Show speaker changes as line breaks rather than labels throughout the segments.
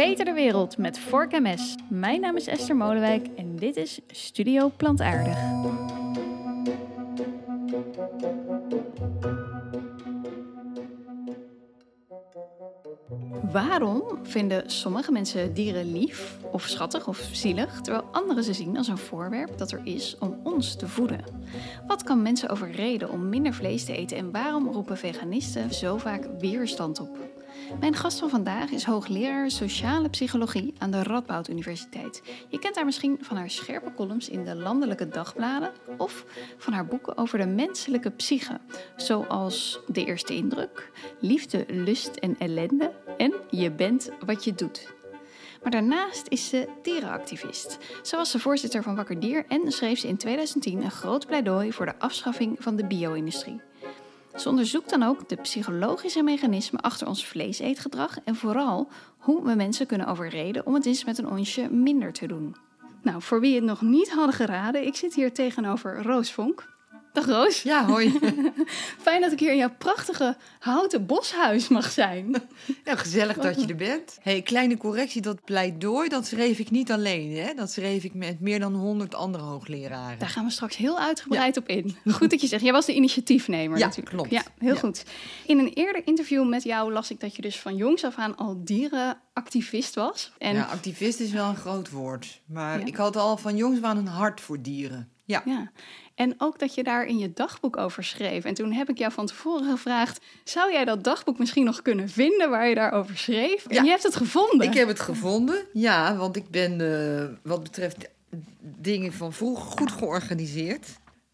Verbeter de wereld met Vork MS. Mijn naam is Esther Molenwijk en dit is Studio Plantaardig. Waarom vinden sommige mensen dieren lief of schattig of zielig, terwijl anderen ze zien als een voorwerp dat er is om ons te voeden? Wat kan mensen overreden om minder vlees te eten en waarom roepen veganisten zo vaak weerstand op? Mijn gast van vandaag is hoogleraar sociale psychologie aan de Radboud Universiteit. Je kent haar misschien van haar scherpe columns in de landelijke dagbladen of van haar boeken over de menselijke psyche, zoals De Eerste Indruk, Liefde, Lust en Ellende en Je bent wat je doet. Maar daarnaast is ze dierenactivist. Zo was ze voorzitter van Wakker Dier en schreef ze in 2010 een groot pleidooi voor de afschaffing van de bio-industrie. Ze onderzoekt dan ook de psychologische mechanismen achter ons vleeseetgedrag en vooral hoe we mensen kunnen overreden om het eens met een onsje minder te doen. Nou, voor wie het nog niet hadden geraden, ik zit hier tegenover Roos Vonk. Dag Roos.
Ja, hoi.
Fijn dat ik hier in jouw prachtige houten boshuis mag zijn.
Ja, gezellig dat je er bent. hey, kleine correctie, dat pleidooi, dat schreef ik niet alleen. Hè? Dat schreef ik met meer dan 100 andere hoogleraren.
Daar gaan we straks heel uitgebreid op in. Goed dat je zegt, jij was de initiatiefnemer
ja,
natuurlijk.
Klopt.
Ja, heel
Ja.
goed. In een eerder interview met jou las ik dat je dus van jongs af aan al dierenactivist was. En
Ja, activist is wel een groot woord. Maar ik had al van jongs af aan een hart voor dieren. Ja.
Ja, en ook dat je daar in je dagboek over schreef. En toen heb ik jou van tevoren gevraagd: zou jij dat dagboek misschien nog kunnen vinden waar je daarover schreef? En je hebt het gevonden.
Ik heb het gevonden, ja, want ik ben eh, wat betreft dingen van vroeger goed georganiseerd.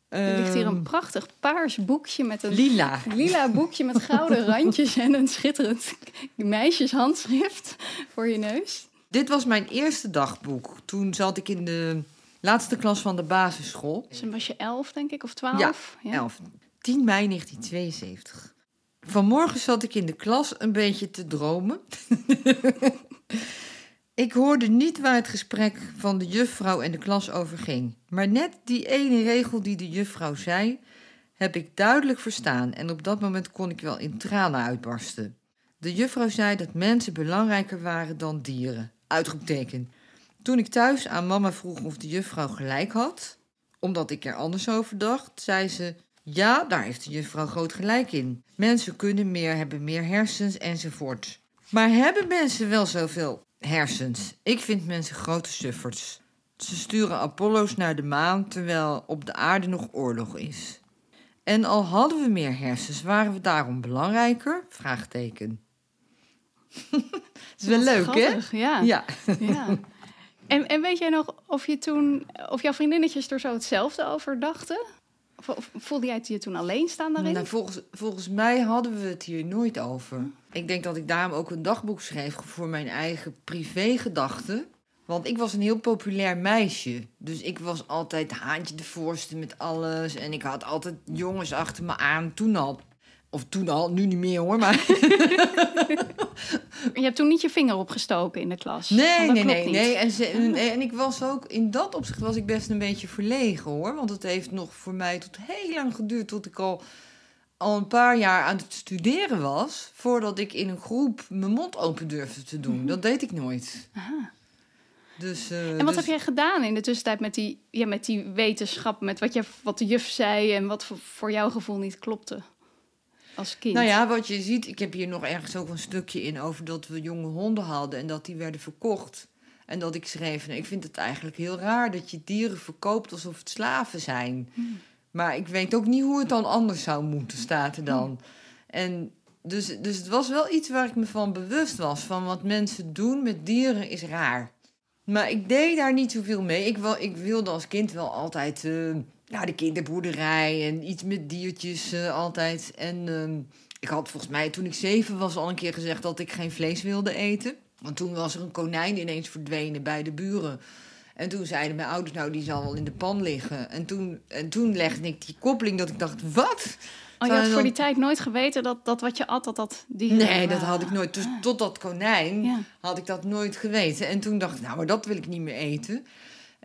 Er ligt hier
Ehm,
een prachtig paars boekje met een
Lila.
lila boekje met gouden randjes en een schitterend meisjeshandschrift voor je neus.
Dit was mijn eerste dagboek. Toen zat ik in de laatste klas van de basisschool.
Dus dan was je elf, denk ik, of twaalf?
11. 10 mei 1972. Vanmorgen zat ik in de klas een beetje te dromen. ik hoorde niet waar het gesprek van de juffrouw en de klas over ging. Maar net die ene regel die de juffrouw zei, heb ik duidelijk verstaan. En op dat moment kon ik wel in tranen uitbarsten. De juffrouw zei dat mensen belangrijker waren dan dieren. Uitroepteken. Toen ik thuis aan mama vroeg of de juffrouw gelijk had, omdat ik er anders over dacht, zei ze: Ja, daar heeft de juffrouw groot gelijk in. Mensen kunnen meer, hebben meer hersens enzovoort. Maar hebben mensen wel zoveel hersens? Ik vind mensen grote sufferts. Ze sturen Apollo's naar de maan terwijl op de aarde nog oorlog is. En al hadden we meer hersens, waren we daarom belangrijker? Vraagteken. is wel leuk, hè?
Ja.
Ja.
ja. En, en weet jij nog of, je toen, of jouw vriendinnetjes er zo hetzelfde over dachten? Of, voelde jij het je toen alleen staan daarin?
Nou, volgens, volgens mij hadden we het hier nooit over. Ik denk dat ik daarom ook een dagboek schreef voor mijn eigen privégedachten. Want ik was een heel populair meisje. Dus ik was altijd haantje de voorste met alles. En ik had altijd jongens achter me aan. Toen al. Of toen al, nu niet meer hoor. Maar
Je hebt toen niet je vinger opgestoken in de klas?
Nee, nee, nee, nee. En, ze, en, en ik was ook, in dat opzicht was ik best een beetje verlegen hoor. Want het heeft nog voor mij tot heel lang geduurd tot ik al, al een paar jaar aan het studeren was. Voordat ik in een groep mijn mond open durfde te doen. Dat deed ik nooit.
Aha.
Dus, eh,
En wat
dus-
heb jij gedaan in de tussentijd met die, ja, met die wetenschap, met wat, je, wat de juf zei en wat voor, voor jouw gevoel niet klopte als kind?
Nou ja, wat je ziet, ik heb hier nog ergens ook een stukje in over dat we jonge honden hadden en dat die werden verkocht. En dat ik schreef, nou, ik vind het eigenlijk heel raar dat je dieren verkoopt alsof het slaven zijn.
Hmm.
Maar ik weet ook niet hoe het dan anders zou moeten, staat er dan. En dus, dus het was wel iets waar ik me van bewust was. Van wat mensen doen met dieren is raar. Maar ik deed daar niet zoveel mee. Ik, wel, ik wilde als kind wel altijd eh, naar de kinderboerderij en iets met diertjes eh, altijd. En ehm, ik had volgens mij toen ik zeven was al een keer gezegd dat ik geen vlees wilde eten. Want toen was er een konijn ineens verdwenen bij de buren. En toen zeiden mijn ouders, nou die zal wel in de pan liggen. En toen, en toen legde ik die koppeling dat ik dacht, wat?
Oh, je had voor die tijd nooit geweten dat, dat wat je at, dat dat die...
Nee, dat had ik nooit. Dus tot dat konijn
Ja.
had ik dat nooit geweten. En toen dacht ik, nou, maar dat wil ik niet meer eten.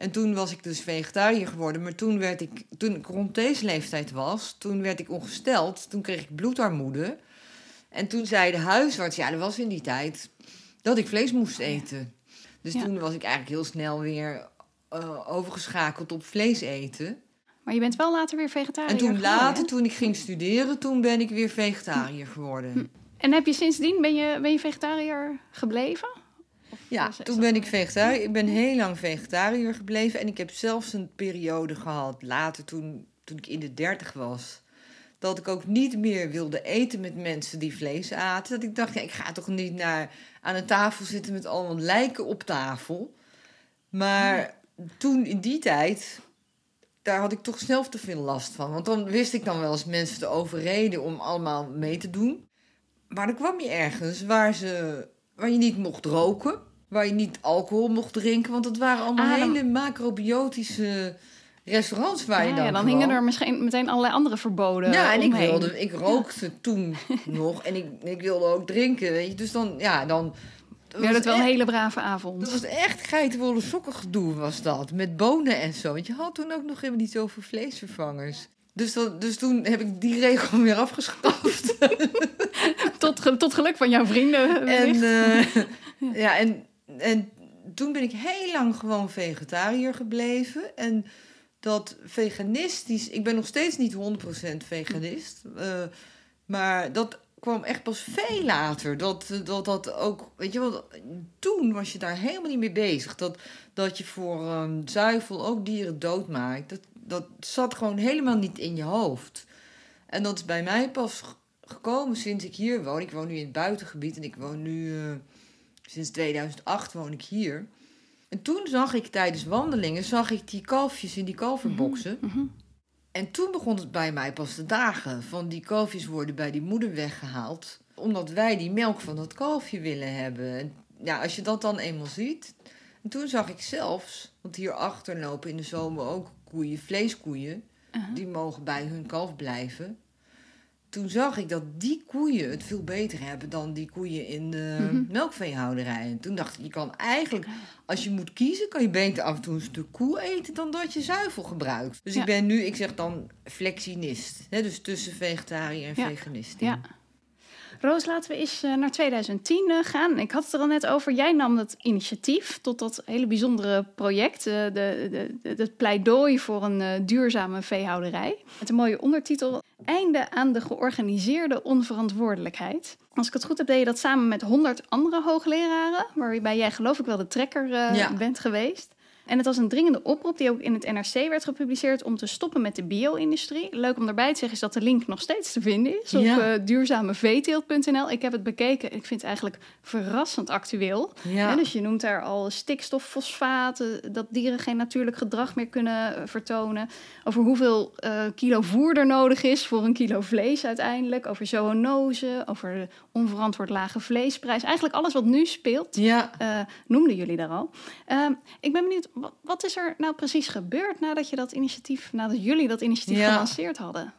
En toen was ik dus vegetariër geworden. Maar toen werd ik, toen ik rond deze leeftijd was, toen werd ik ongesteld. Toen kreeg ik bloedarmoede. En toen zei de huisarts, ja, dat was in die tijd. dat ik vlees moest eten. Dus
Ja.
toen was ik eigenlijk heel snel weer eh, overgeschakeld op vlees eten.
Maar je bent wel later weer vegetariër
En toen
geworden,
later,
hè?
toen ik ging studeren, toen ben ik weer vegetariër geworden.
En heb je sindsdien, ben je, ben je vegetariër gebleven?
Ja, toen ben ik vegetariër. Ik ben heel lang vegetariër gebleven. En ik heb zelfs een periode gehad, later toen, toen ik in de dertig was... dat ik ook niet meer wilde eten met mensen die vlees aten. Dat ik dacht, ja, ik ga toch niet naar, aan een tafel zitten met allemaal lijken op tafel. Maar toen, in die tijd, daar had ik toch zelf te veel last van. Want dan wist ik dan wel eens mensen te overreden om allemaal mee te doen. Maar dan kwam je ergens waar, ze, waar je niet mocht roken, waar je niet alcohol mocht drinken. Want dat waren allemaal
Ah, dan-
hele macrobiotische restaurants waar je
Ja,
dan
ja, dan
kwam.
hingen er misschien meteen allerlei andere verboden
Ja, en ik wilde, ik rookte toen nog en ik, ik wilde ook drinken, weet je. Dus dan, ja, dan...
Ja, dat
was
wel een hele brave avond.
Dat was echt geitenwolle sokken gedoe was dat, met bonen en zo. Want je had toen ook nog helemaal niet zoveel vleesvervangers. Dus, dat, dus toen heb ik die regel weer afgeschaft.
Tot, tot geluk van jouw vrienden.
En,
wellicht.
eh, ja, en, en toen ben ik heel lang gewoon vegetariër gebleven. En dat veganistisch... Ik ben nog steeds niet 100% veganist. eh, maar dat kwam echt pas veel later. Dat dat, dat ook... Weet je wel, toen was je daar helemaal niet mee bezig. Dat, dat je voor ehm, zuivel ook dieren doodmaakt. Dat, dat zat gewoon helemaal niet in je hoofd. En dat is bij mij pas gekomen sinds ik hier woon. Ik woon nu in het buitengebied en ik woon nu eh, sinds 2008 woon ik hier. En toen zag ik tijdens wandelingen zag ik die kalfjes in die kalverboxen.
Mhm.
En toen begon het bij mij pas te dagen. Van die kalfjes worden bij die moeder weggehaald. Omdat wij die melk van dat kalfje willen hebben. En ja, als je dat dan eenmaal ziet. En toen zag ik zelfs, want hierachter lopen in de zomer ook koeien, vleeskoeien.
Uh-huh.
Die mogen bij hun kalf blijven. Toen zag ik dat die koeien het veel beter hebben dan die koeien in de
Mhm.
melkveehouderij. En toen dacht ik, je kan eigenlijk, als je moet kiezen, kan je beter af en toe een stuk koe eten dan dat je zuivel gebruikt. Dus
Ja.
ik ben nu, ik zeg dan flexinist. Hè? Dus tussen vegetariër en
Ja.
veganist.
Ja. Roos, laten we eens eh, naar 2010 eh, gaan. Ik had het er al net over. Jij nam het initiatief tot dat hele bijzondere project. eh, de, de, de, het pleidooi voor een duurzame veehouderij. Met een mooie ondertitel. Einde aan de georganiseerde onverantwoordelijkheid. Als ik het goed heb, deed je dat samen met 100 andere hoogleraren. Waarbij jij geloof ik wel de trekker
Ja.
bent geweest. En het was een dringende oproep die ook in het NRC werd gepubliceerd om te stoppen met de bio-industrie. Leuk om daarbij te zeggen is dat de link nog steeds te vinden is op
Ja.
eh, duurzameveeteelt.nl. Ik heb het bekeken. Ik vind het eigenlijk verrassend actueel.
Ja.
Hè, dus je noemt daar al stikstof, fosfaten, dat dieren geen natuurlijk gedrag meer kunnen eh, vertonen. Over hoeveel eh, kilo voer er nodig is voor een kilo vlees uiteindelijk. Over zoonose, over de onverantwoord lage vleesprijs. Eigenlijk alles wat nu speelt,
ja.
eh, noemden jullie daar al. Ehm, ik ben benieuwd, wat, is er nou precies gebeurd nadat je dat initiatief, nadat jullie dat initiatief
Ja.
gelanceerd hadden?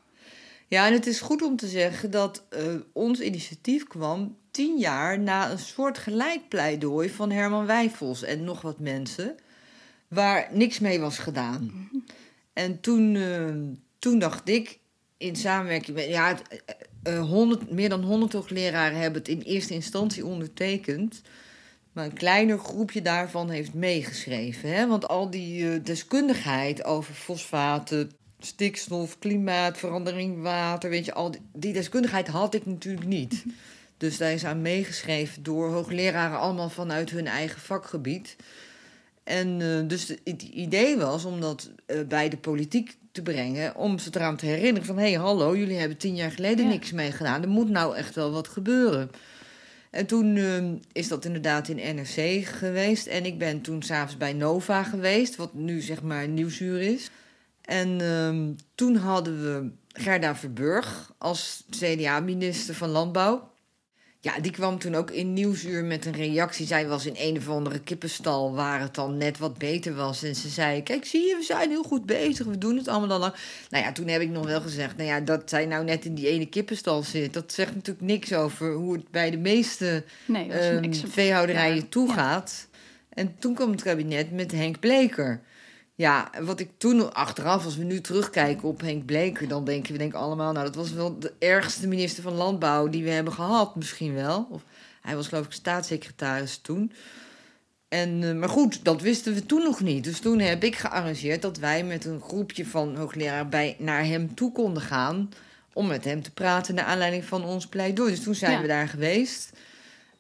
Ja, en het is goed om te zeggen dat eh, ons initiatief kwam tien jaar na een soort gelijk pleidooi van Herman Wijfels en nog wat mensen, waar niks mee was gedaan. En toen, eh, toen dacht ik, in samenwerking met, ja, het, eh, eh, 100, meer dan 100 hoogleraren hebben het in eerste instantie ondertekend. Maar een kleiner groepje daarvan heeft meegeschreven. Hè? Want al die eh, deskundigheid over fosfaten, stikstof, klimaatverandering, water, weet je, al die, die deskundigheid had ik natuurlijk niet. Dus daar is aan meegeschreven door hoogleraren, allemaal vanuit hun eigen vakgebied. En eh, dus het idee was om dat eh, bij de politiek te brengen, om ze eraan te herinneren van hé, hey, hallo, jullie hebben tien jaar geleden
Ja.
niks mee gedaan. Er moet nou echt wel wat gebeuren. En toen eh, is dat inderdaad in NRC geweest. En ik ben toen s'avonds bij Nova geweest, wat nu zeg maar Nieuwsuur is. En ehm, toen hadden we Gerda Verburg als CDA-minister van Landbouw. Ja, die kwam toen ook in Nieuwsuur met een reactie. Zij was in een of andere kippenstal waar het dan net wat beter was. En ze zei, kijk, zie je, we zijn heel goed bezig. We doen het allemaal al lang. Nou ja, toen heb ik nog wel gezegd... nou ja, dat zij nou net in die ene kippenstal zit... dat zegt natuurlijk niks over hoe het bij de meeste
Nee,
ehm, veehouderijen
Ja,
toegaat. En toen kwam het kabinet met Henk Bleker. Ja, wat ik toen achteraf, als we nu terugkijken op Henk Bleker, dan denken we denk allemaal, nou, dat was wel de ergste minister van Landbouw die we hebben gehad, misschien wel. Of, Hij was geloof ik staatssecretaris toen. En, eh, maar goed, dat wisten we toen nog niet. Dus toen heb ik gearrangeerd dat wij met een groepje van hoogleraren bij, naar hem toe konden gaan. Om met hem te praten naar aanleiding van ons pleidooi. Dus toen zijn
Ja.
we daar geweest.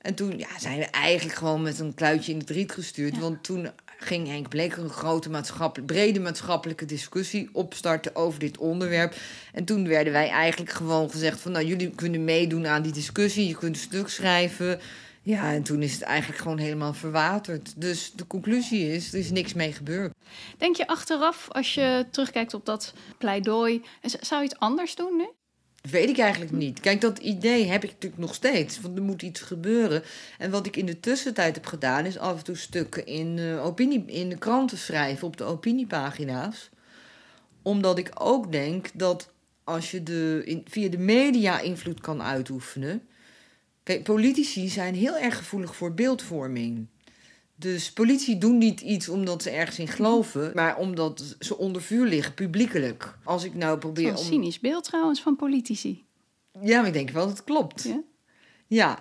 En toen ja, zijn we eigenlijk gewoon met een kluitje in het riet gestuurd.
Ja.
Want toen ging Henk Bleker een grote maatschappelijke, brede maatschappelijke discussie opstarten over dit onderwerp. En toen werden wij eigenlijk gewoon gezegd van nou, jullie kunnen meedoen aan die discussie, je kunt stuk schrijven. Ja, en toen is het eigenlijk gewoon helemaal verwaterd. Dus de conclusie is, er is niks mee gebeurd.
Denk je achteraf, als je terugkijkt op dat pleidooi, zou je het anders doen nu?
Weet ik eigenlijk niet. Kijk, dat idee heb ik natuurlijk nog steeds. Want er moet iets gebeuren. En wat ik in de tussentijd heb gedaan... is af en toe stukken in, eh, opinie, in de kranten schrijven... op de opiniepagina's. Omdat ik ook denk dat als je de, via de media invloed kan uitoefenen... Kijk, politici zijn heel erg gevoelig voor beeldvorming. Dus politici doen niet iets omdat ze ergens in geloven... maar omdat ze onder vuur liggen, publiekelijk. Als ik nou probeer
Een
om...
cynisch beeld trouwens van politici.
Ja, maar ik denk wel dat het klopt.
Ja?
Ja.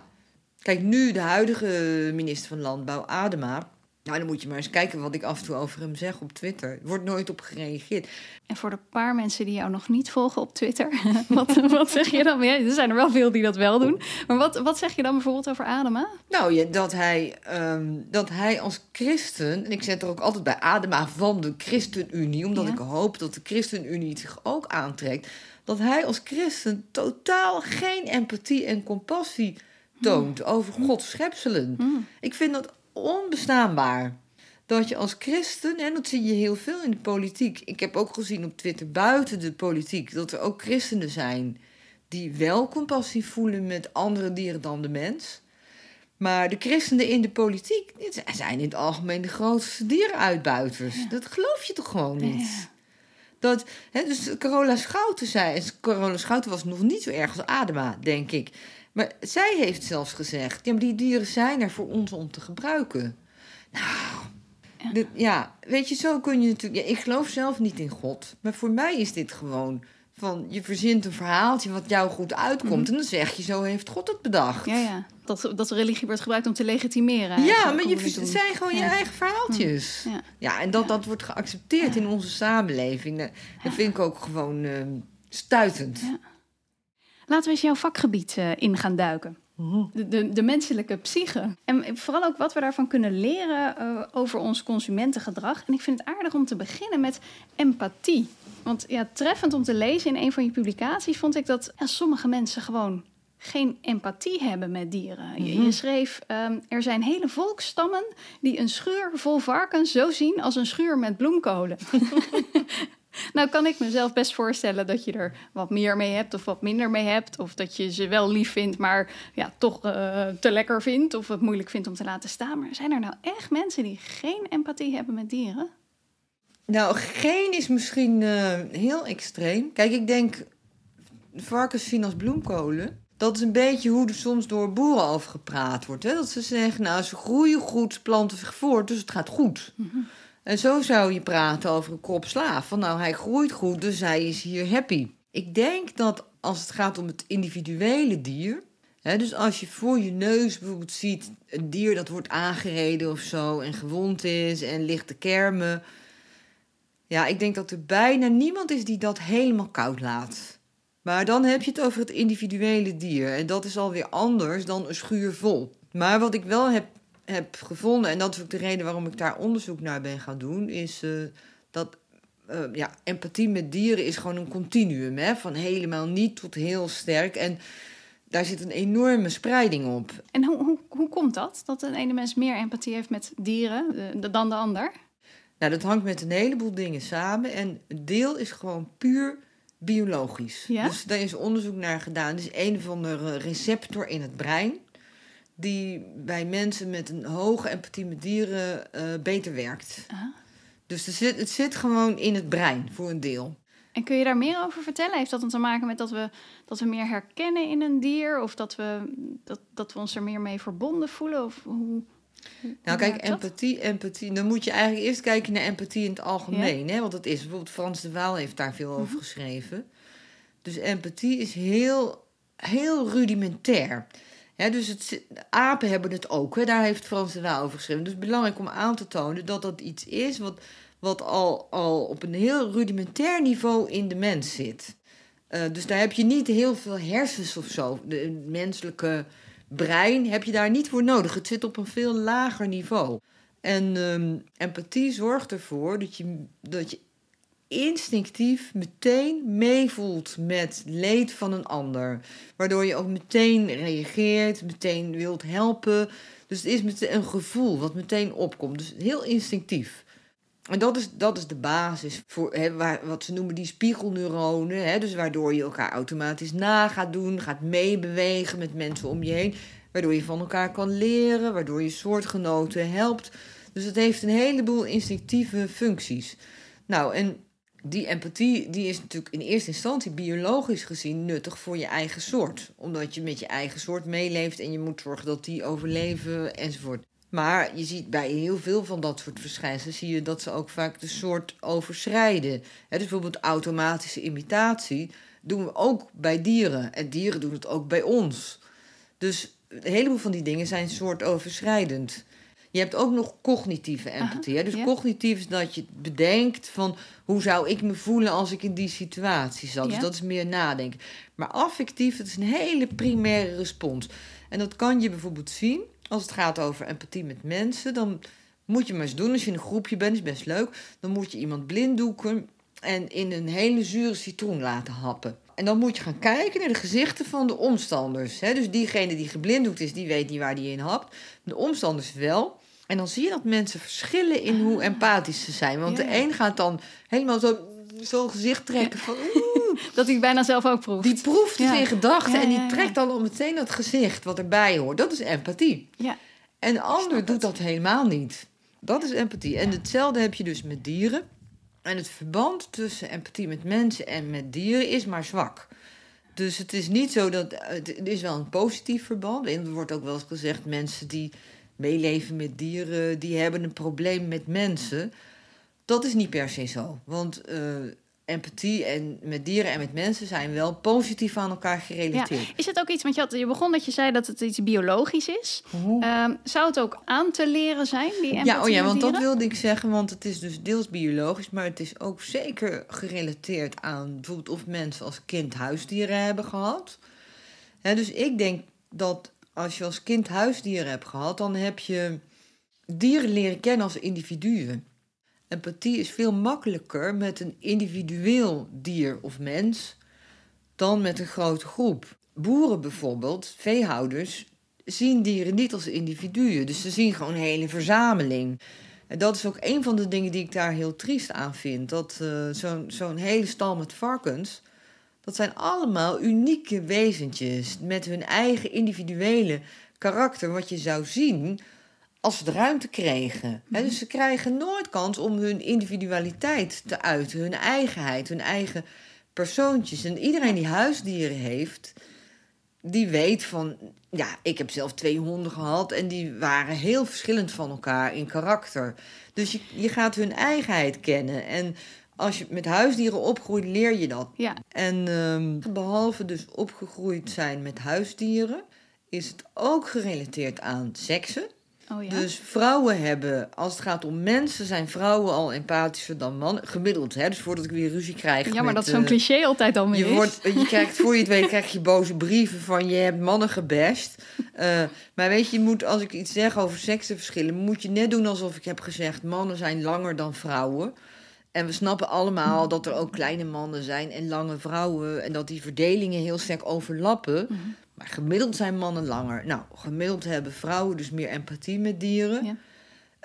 Kijk, nu de huidige minister van Landbouw, Adema. Nou, dan moet je maar eens kijken wat ik af en toe over hem zeg op Twitter. Er wordt nooit op gereageerd.
En voor de paar mensen die jou nog niet volgen op Twitter, wat, wat zeg je dan? Ja, er zijn er wel veel die dat wel doen. Maar wat, wat zeg je dan bijvoorbeeld over Adema?
Nou, ja, dat, hij, ehm, dat hij als christen, en ik zet er ook altijd bij Adema van de ChristenUnie, omdat
Ja.
ik hoop dat de ChristenUnie het zich ook aantrekt, dat hij als christen totaal geen empathie en compassie toont over Gods schepselen.
Hmm.
Ik vind dat onbestaanbaar. Dat je als christen, en dat zie je heel veel in de politiek. Ik heb ook gezien op Twitter buiten de politiek dat er ook christenen zijn die wel compassie voelen met andere dieren dan de mens. Maar de christenen in de politiek zijn in het algemeen de grootste dierenuitbuiters. Dat geloof je toch gewoon niet?
Ja.
Dat, hè, dus Carola Schouten zei, en Carola Schouten was nog niet zo erg als Adema, denk ik. Maar zij heeft zelfs gezegd, ja, maar die dieren zijn er voor ons om te gebruiken. Nou,
Ja.
weet je, zo kun je natuurlijk... Ja, ik geloof zelf niet in God, maar voor mij is dit gewoon... Van, je verzint een verhaaltje wat jou goed uitkomt... en dan zeg je, zo heeft God het bedacht.
Ja, ja. Dat, dat religie wordt gebruikt om te legitimeren.
Ja, maar je
het
zijn gewoon je eigen verhaaltjes.
Ja.
Ja, en dat dat wordt geaccepteerd in onze samenleving, dat, vind ik ook gewoon eh, stuitend.
Ja. Laten we eens jouw vakgebied eh, in gaan duiken. De, de, de menselijke psyche. En vooral ook wat we daarvan kunnen leren eh, over ons consumentengedrag. En ik vind het aardig om te beginnen met empathie. Want ja, treffend om te lezen in een van je publicaties vond ik dat ja, sommige mensen gewoon geen empathie hebben met dieren. Je, je schreef, ehm, er zijn hele volkstammen die een schuur vol varkens zo zien als een schuur met bloemkolen. Nou kan ik mezelf best voorstellen dat je er wat meer mee hebt of wat minder mee hebt. Of dat je ze wel lief vindt, maar ja, toch eh, te lekker vindt. Of het moeilijk vindt om te laten staan. Maar zijn er nou echt mensen die geen empathie hebben met dieren?
Nou, geen is misschien eh, heel extreem. Kijk, ik denk varkens zien als bloemkolen. Dat is een beetje hoe er soms door boeren over gepraat wordt. Hè? Dat ze zeggen, nou, ze groeien goed, planten zich voort, dus het gaat goed. En zo zou je praten over een krop sla. Van nou, hij groeit goed, dus hij is hier happy. Ik denk dat als het gaat om het individuele dier... Hè, dus als je voor je neus bijvoorbeeld ziet een dier dat wordt aangereden of zo... en gewond is en ligt te kermen... Ja, ik denk dat er bijna niemand is die dat helemaal koud laat. Maar dan heb je het over het individuele dier. En dat is alweer anders dan een schuur vol. Maar wat ik wel heb, heb gevonden, en dat is ook de reden waarom ik daar onderzoek naar ben gaan doen, is eh, dat eh, ja, empathie met dieren is gewoon een continuum. Hè? Van helemaal niet tot heel sterk. En daar zit een enorme spreiding op.
En hoe, hoe, hoe komt dat? Dat een ene mens meer empathie heeft met dieren eh, dan de ander?
Nou, dat hangt met een heleboel dingen samen. En een deel is gewoon puur biologisch.
Ja?
Dus daar is onderzoek naar gedaan. Is een of andere receptor in het brein... die bij mensen met een hoge empathie met dieren eh, beter werkt.
Ah.
Dus er zit, het zit gewoon in het brein, voor een deel.
En kun je daar meer over vertellen? Heeft dat dan te maken met dat we, dat we meer herkennen in een dier? Of dat we, dat, dat we ons er meer mee verbonden voelen? Of hoe,
Nou, kijk,
dat?
empathie, empathie. Dan moet je eigenlijk eerst kijken naar empathie in het algemeen. Hè? Want het is bijvoorbeeld Frans de Waal heeft daar veel
Mhm.
over geschreven. Dus empathie is heel, heel rudimentair. Dus het, apen hebben het ook. Hè? Daar heeft Frans de Waal over geschreven. Dus belangrijk om aan te tonen dat dat iets is wat, wat al, al op een heel rudimentair niveau in de mens zit. Eh, dus daar heb je niet heel veel hersens of zo. De menselijke brein heb je daar niet voor nodig. Het zit op een veel lager niveau. En ehm, empathie zorgt ervoor dat je, dat je instinctief meteen meevoelt met leed van een ander. Waardoor je ook meteen reageert, meteen wilt helpen. Dus het is meteen een gevoel wat meteen opkomt. Dus heel instinctief. En dat is, dat is de basis voor wat ze noemen die spiegelneuronen. Dus waardoor je elkaar automatisch na gaat doen, gaat meebewegen met mensen om je heen. Waardoor je van elkaar kan leren, waardoor je soortgenoten helpt. Dus het heeft een heleboel instinctieve functies. Nou, en die empathie die is natuurlijk in eerste instantie biologisch gezien nuttig voor je eigen soort. Omdat je met je eigen soort meeleeft en je moet zorgen dat die overleven enzovoort. Maar je ziet bij heel veel van dat soort verschijnselen zie je dat ze ook vaak de soort overschrijden. Hè, dus bijvoorbeeld automatische imitatie doen we ook bij dieren. En dieren doen het ook bij ons. Dus een heleboel van die dingen zijn soortoverschrijdend. Je hebt ook nog cognitieve empathie. hè. Dus
ja.
cognitief is dat je bedenkt van hoe zou ik me voelen als ik in die situatie zat.
Ja.
Dus dat is meer nadenken. Maar affectief, dat is een hele primaire respons. En dat kan je bijvoorbeeld zien als het gaat over empathie met mensen. Dan moet je maar eens doen als je in een groepje bent, is best leuk. Dan moet je iemand blinddoeken en in een hele zure citroen laten happen. En dan moet je gaan kijken naar de gezichten van de omstanders. Hè? Dus diegene die geblinddoekt is, die weet niet waar die in hapt. De omstanders wel. En dan zie je dat mensen verschillen in hoe empathisch ze zijn. Want
Ah. Ja,
de een gaat dan helemaal zo zo'n gezicht trekken van... oeh,
Dat hij bijna zelf ook proeft.
die proeft het
Ja.
in gedachten
Ja,
en die trekt dan al meteen dat gezicht wat erbij hoort. Dat is empathie.
Ja.
En de ander doet dat helemaal niet. Dat is empathie. En hetzelfde heb je dus met dieren. En het verband tussen empathie met mensen en met dieren is maar zwak. Dus het is niet zo dat. Het is wel een positief verband. En er wordt ook wel eens gezegd: mensen die meeleven met dieren, die hebben een probleem met mensen. Dat is niet per se zo. Want eh, empathie en met dieren en met mensen zijn wel positief aan elkaar gerelateerd.
Is het ook iets, want je, had, je begon dat je zei dat het iets biologisch is. Ehm, zou het ook aan te leren zijn, die empathie
Ja, oh ja, want dat wilde ik zeggen, want het is dus deels biologisch, maar het is ook zeker gerelateerd aan bijvoorbeeld of mensen als kind huisdieren hebben gehad. Dus ik denk dat als je als kind huisdieren hebt gehad, dan heb je dieren leren kennen als individuen. Empathie is veel makkelijker met een individueel dier of mens dan met een grote groep. Boeren bijvoorbeeld, veehouders, zien dieren niet als individuen. Dus ze zien gewoon een hele verzameling. En dat is ook een van de dingen die ik daar heel triest aan vind. Dat zo'n zo'n hele stal met varkens, dat zijn allemaal unieke wezentjes met hun eigen individuele karakter, wat je zou zien als ze de ruimte kregen. Hè, dus ze krijgen nooit kans om hun individualiteit te uiten, hun eigenheid, hun eigen persoontjes. En iedereen die huisdieren heeft, die weet van, ja, ik heb zelf twee honden gehad en die waren heel verschillend van elkaar in karakter. Dus je, je gaat hun eigenheid kennen. En als je met huisdieren opgroeit, leer je dat.
Ja,
En ehm, behalve dus opgegroeid zijn met huisdieren, is het ook gerelateerd aan seksen.
oh ja.
Dus vrouwen hebben, als het gaat om mensen, zijn vrouwen al empathischer dan mannen. Gemiddeld, hè? Dus voordat ik weer ruzie krijg.
ja, maar
met,
dat zo'n
eh,
cliché altijd al meer
je,
is.
wordt, je krijgt, voor je het weet, krijg je boze brieven van je hebt mannen gebest. Eh, maar weet je, je moet, als ik iets zeg over seksenverschillen, moet je net doen alsof ik heb gezegd: mannen zijn langer dan vrouwen. En we snappen allemaal dat er ook kleine mannen zijn en lange vrouwen. En dat die verdelingen heel sterk overlappen.
Mhm.
Maar gemiddeld zijn mannen langer. Nou, gemiddeld hebben vrouwen dus meer empathie met dieren.
Ja.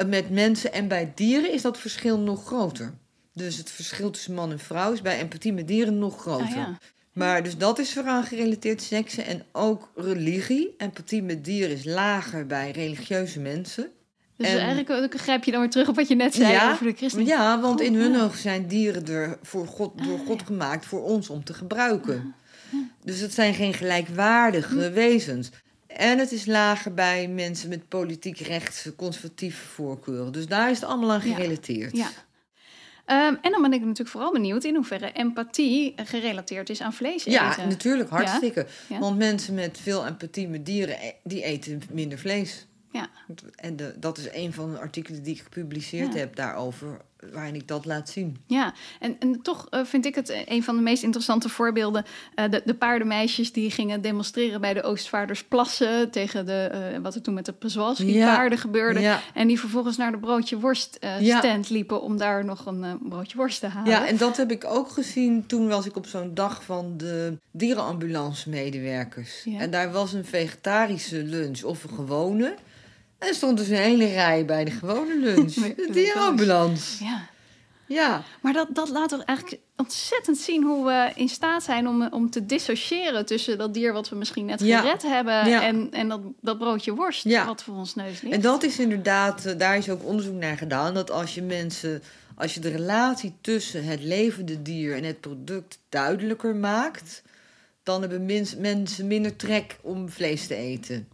Met mensen en bij dieren is dat verschil nog groter. Dus het verschil tussen man en vrouw is bij empathie met dieren nog groter.
Ah, ja.
Maar dus dat is vooraan gerelateerd seksen en ook religie. Empathie met dieren is lager bij religieuze mensen.
Dus
En-
eigenlijk grijp je dan weer terug op wat je net zei
Ja,
over de christen.
Ja, want in hun
ja.
ogen zijn dieren er voor God, door
Ah,
God
ja.
gemaakt voor ons om te gebruiken. Dus het zijn geen gelijkwaardige
Hm.
wezens. En het is lager bij mensen met politiek rechtse, conservatieve voorkeuren. Dus daar is het allemaal aan gerelateerd.
Ja. Ehm, en dan ben ik natuurlijk vooral benieuwd in hoeverre empathie gerelateerd is aan vlees eten.
Ja, natuurlijk, hartstikke. Want mensen met veel empathie met dieren, eh, die eten minder vlees.
Ja.
En de, dat is een van de artikelen die ik gepubliceerd
Ja.
heb daarover, waarin ik dat laat zien.
Ja, en, en toch eh, vind ik het een van de meest interessante voorbeelden. eh, de, de paardenmeisjes die gingen demonstreren bij de Oostvaardersplassen tegen de, eh, wat er toen met de Przewalski-paarden gebeurde.
Ja.
En die vervolgens naar de broodje worst stand liepen om daar nog een broodje worst te halen.
Ja, en dat heb ik ook gezien. Toen was ik op zo'n dag van de dierenambulance medewerkers. En daar was een vegetarische lunch of een gewone. En er stond dus een hele rij bij de gewone lunch. De dierenambulance.
Ja.
Ja,
Maar dat, dat laat toch eigenlijk ontzettend zien hoe we in staat zijn om, om te dissociëren tussen dat dier wat we misschien net
Ja.
gered hebben
Ja.
en, en dat, dat broodje worst
Ja.
wat voor ons neus ligt.
En dat is inderdaad, eh, daar is ook onderzoek naar gedaan, dat als je mensen, als je de relatie tussen het levende dier en het product duidelijker maakt, dan hebben mens- mensen minder trek om vlees te eten.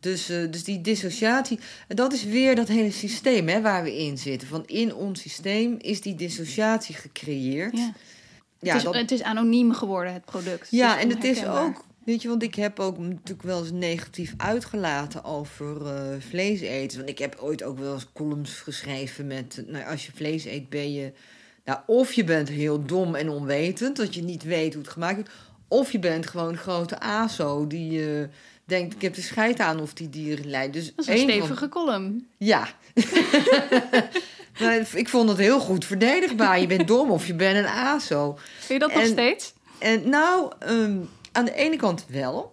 Dus, eh, dus die dissociatie, dat is weer dat hele systeem hè, waar we in zitten. Van in ons systeem is die dissociatie gecreëerd.
ja.
Ja,
het, is,
dat-
het is anoniem geworden, het product.
ja, en het is ook, weet je, want ik heb ook natuurlijk wel eens negatief uitgelaten over eh, vlees eten. Want ik heb ooit ook wel eens columns geschreven met, nou, als je vlees eet ben je, nou, of je bent heel dom en onwetend, dat je niet weet hoe het gemaakt wordt, of je bent gewoon een grote ASO die eh, denkt, ik heb de scheid aan of die dieren lijden. Dus
Dat is een
van-
stevige column.
ja. Ik vond het heel goed verdedigbaar. Je bent dom of je bent een ASO.
Vind je dat nog steeds?
En nou, ehm, aan de ene kant wel.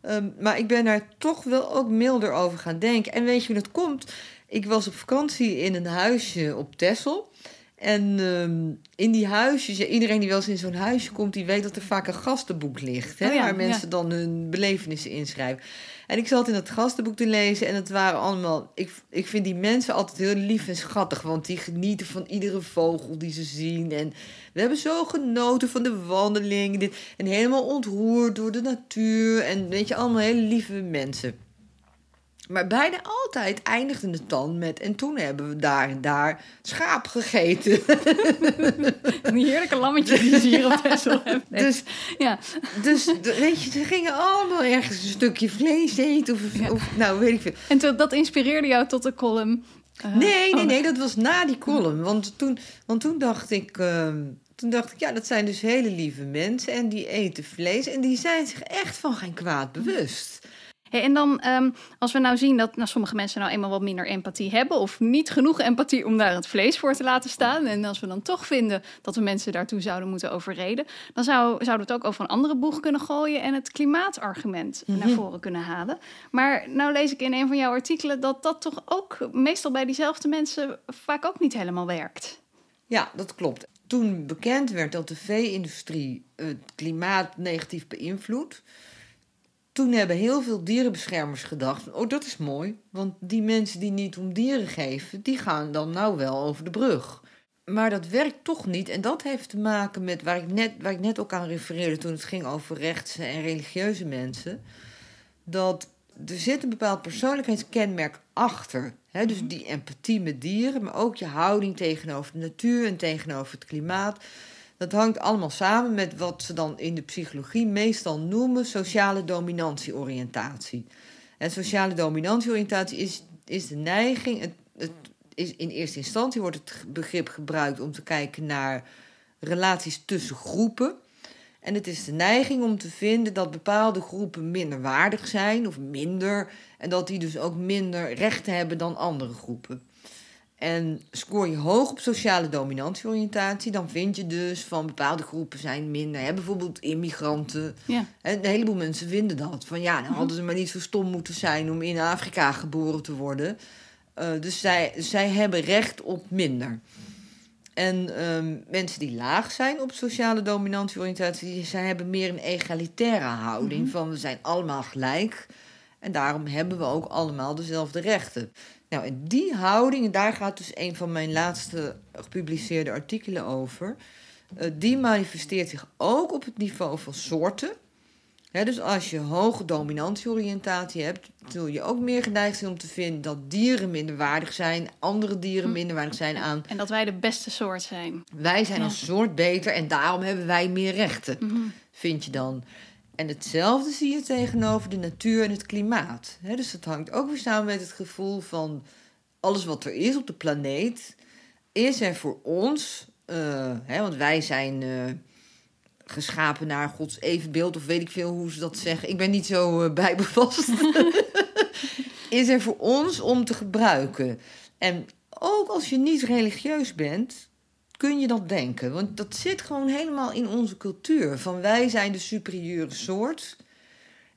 Ehm, maar ik ben daar toch wel ook milder over gaan denken. En weet je hoe dat komt? Ik was op vakantie in een huisje op Texel. En ehm, in die huisjes, ja, iedereen die wel eens in zo'n huisje komt, die weet dat er vaak een gastenboek ligt. Hè,
Oh ja,
waar
ja.
mensen dan hun belevenissen inschrijven. En ik zat in dat gastenboek te lezen en het waren allemaal. Ik, ik vind die mensen altijd heel lief en schattig, want die genieten van iedere vogel die ze zien. En we hebben zo genoten van de wandeling. Dit, en helemaal ontroerd door de natuur. En weet je, allemaal hele lieve mensen. Maar bijna altijd eindigde het dan met... en toen hebben we daar en daar schaap gegeten.
Die heerlijke lammetjes die ze hier op Texel hebben.
Dus,
Ja,
dus weet je, ze gingen allemaal ergens een stukje vlees eten. Of,
Ja.
of nou, weet ik veel.
en toen- dat inspireerde jou tot de column. eh,
Nee, nee,
oh,
nee, dat was na die column. Want toen, want toen dacht ik... ehm, toen dacht ik, ja, dat zijn dus hele lieve mensen en die eten vlees en die zijn zich echt van geen kwaad bewust.
Hey, en dan, ehm, als we nou zien dat nou, sommige mensen nou eenmaal wat minder empathie hebben... of niet genoeg empathie om daar het vlees voor te laten staan... en als we dan toch vinden dat we mensen daartoe zouden moeten overreden... dan zou, zouden we het ook over een andere boeg kunnen gooien... en het klimaatargument naar voren kunnen halen. Maar nou lees ik in een van jouw artikelen... dat dat toch ook meestal bij diezelfde mensen vaak ook niet helemaal werkt.
Ja, dat klopt. Toen bekend werd dat de vee-industrie het klimaat negatief beïnvloedt, toen hebben heel veel dierenbeschermers gedacht: oh, dat is mooi, want die mensen die niet om dieren geven, die gaan dan nou wel over de brug. Maar dat werkt toch niet. En dat heeft te maken met waar ik net, waar ik net ook aan refereerde toen het ging over rechtse en religieuze mensen. Dat er zit een bepaald persoonlijkheidskenmerk achter. Hè? Dus die empathie met dieren, maar ook je houding tegenover de natuur en tegenover het klimaat. Dat hangt allemaal samen met wat ze dan in de psychologie meestal noemen sociale dominantieoriëntatie. En sociale dominantieoriëntatie is, is de neiging, het, het is in eerste instantie wordt het begrip gebruikt om te kijken naar relaties tussen groepen. En het is de neiging om te vinden dat bepaalde groepen minder waardig zijn of minder. En dat die dus ook minder rechten hebben dan andere groepen. En scoor je hoog op sociale dominantieoriëntatie, dan vind je dus van bepaalde groepen zijn minder. Hè, bijvoorbeeld immigranten.
Ja.
En een heleboel mensen vinden dat. Van ja, dan hadden ze maar niet zo stom moeten zijn om in Afrika geboren te worden. Eh, dus zij, zij hebben recht op minder. En ehm, mensen die laag zijn op sociale dominantieoriëntatie, zij hebben meer een egalitaire houding van we zijn allemaal gelijk. En daarom hebben we ook allemaal dezelfde rechten. Nou, en die houding, en daar gaat dus een van mijn laatste gepubliceerde artikelen over. eh, die manifesteert zich ook op het niveau van soorten. Dus als je hoge dominantieoriëntatie hebt, zul je ook meer geneigd zijn om te vinden dat dieren minderwaardig zijn, andere dieren
Hm.
minderwaardig zijn aan
En dat wij de beste soort zijn.
wij zijn
Ja.
als soort beter en daarom hebben wij meer rechten,
Mhm.
vind je dan. En hetzelfde zie je tegenover de natuur en het klimaat. Dus dat hangt ook weer samen met het gevoel van alles wat er is op de planeet, is er voor ons, eh, want wij zijn eh, geschapen naar Gods evenbeeld, of weet ik veel hoe ze dat zeggen. Ik ben niet zo eh, bijbevast. is er voor ons om te gebruiken. En ook als je niet religieus bent, kun je dat denken. Want dat zit gewoon helemaal in onze cultuur. Van wij zijn de superieure soort.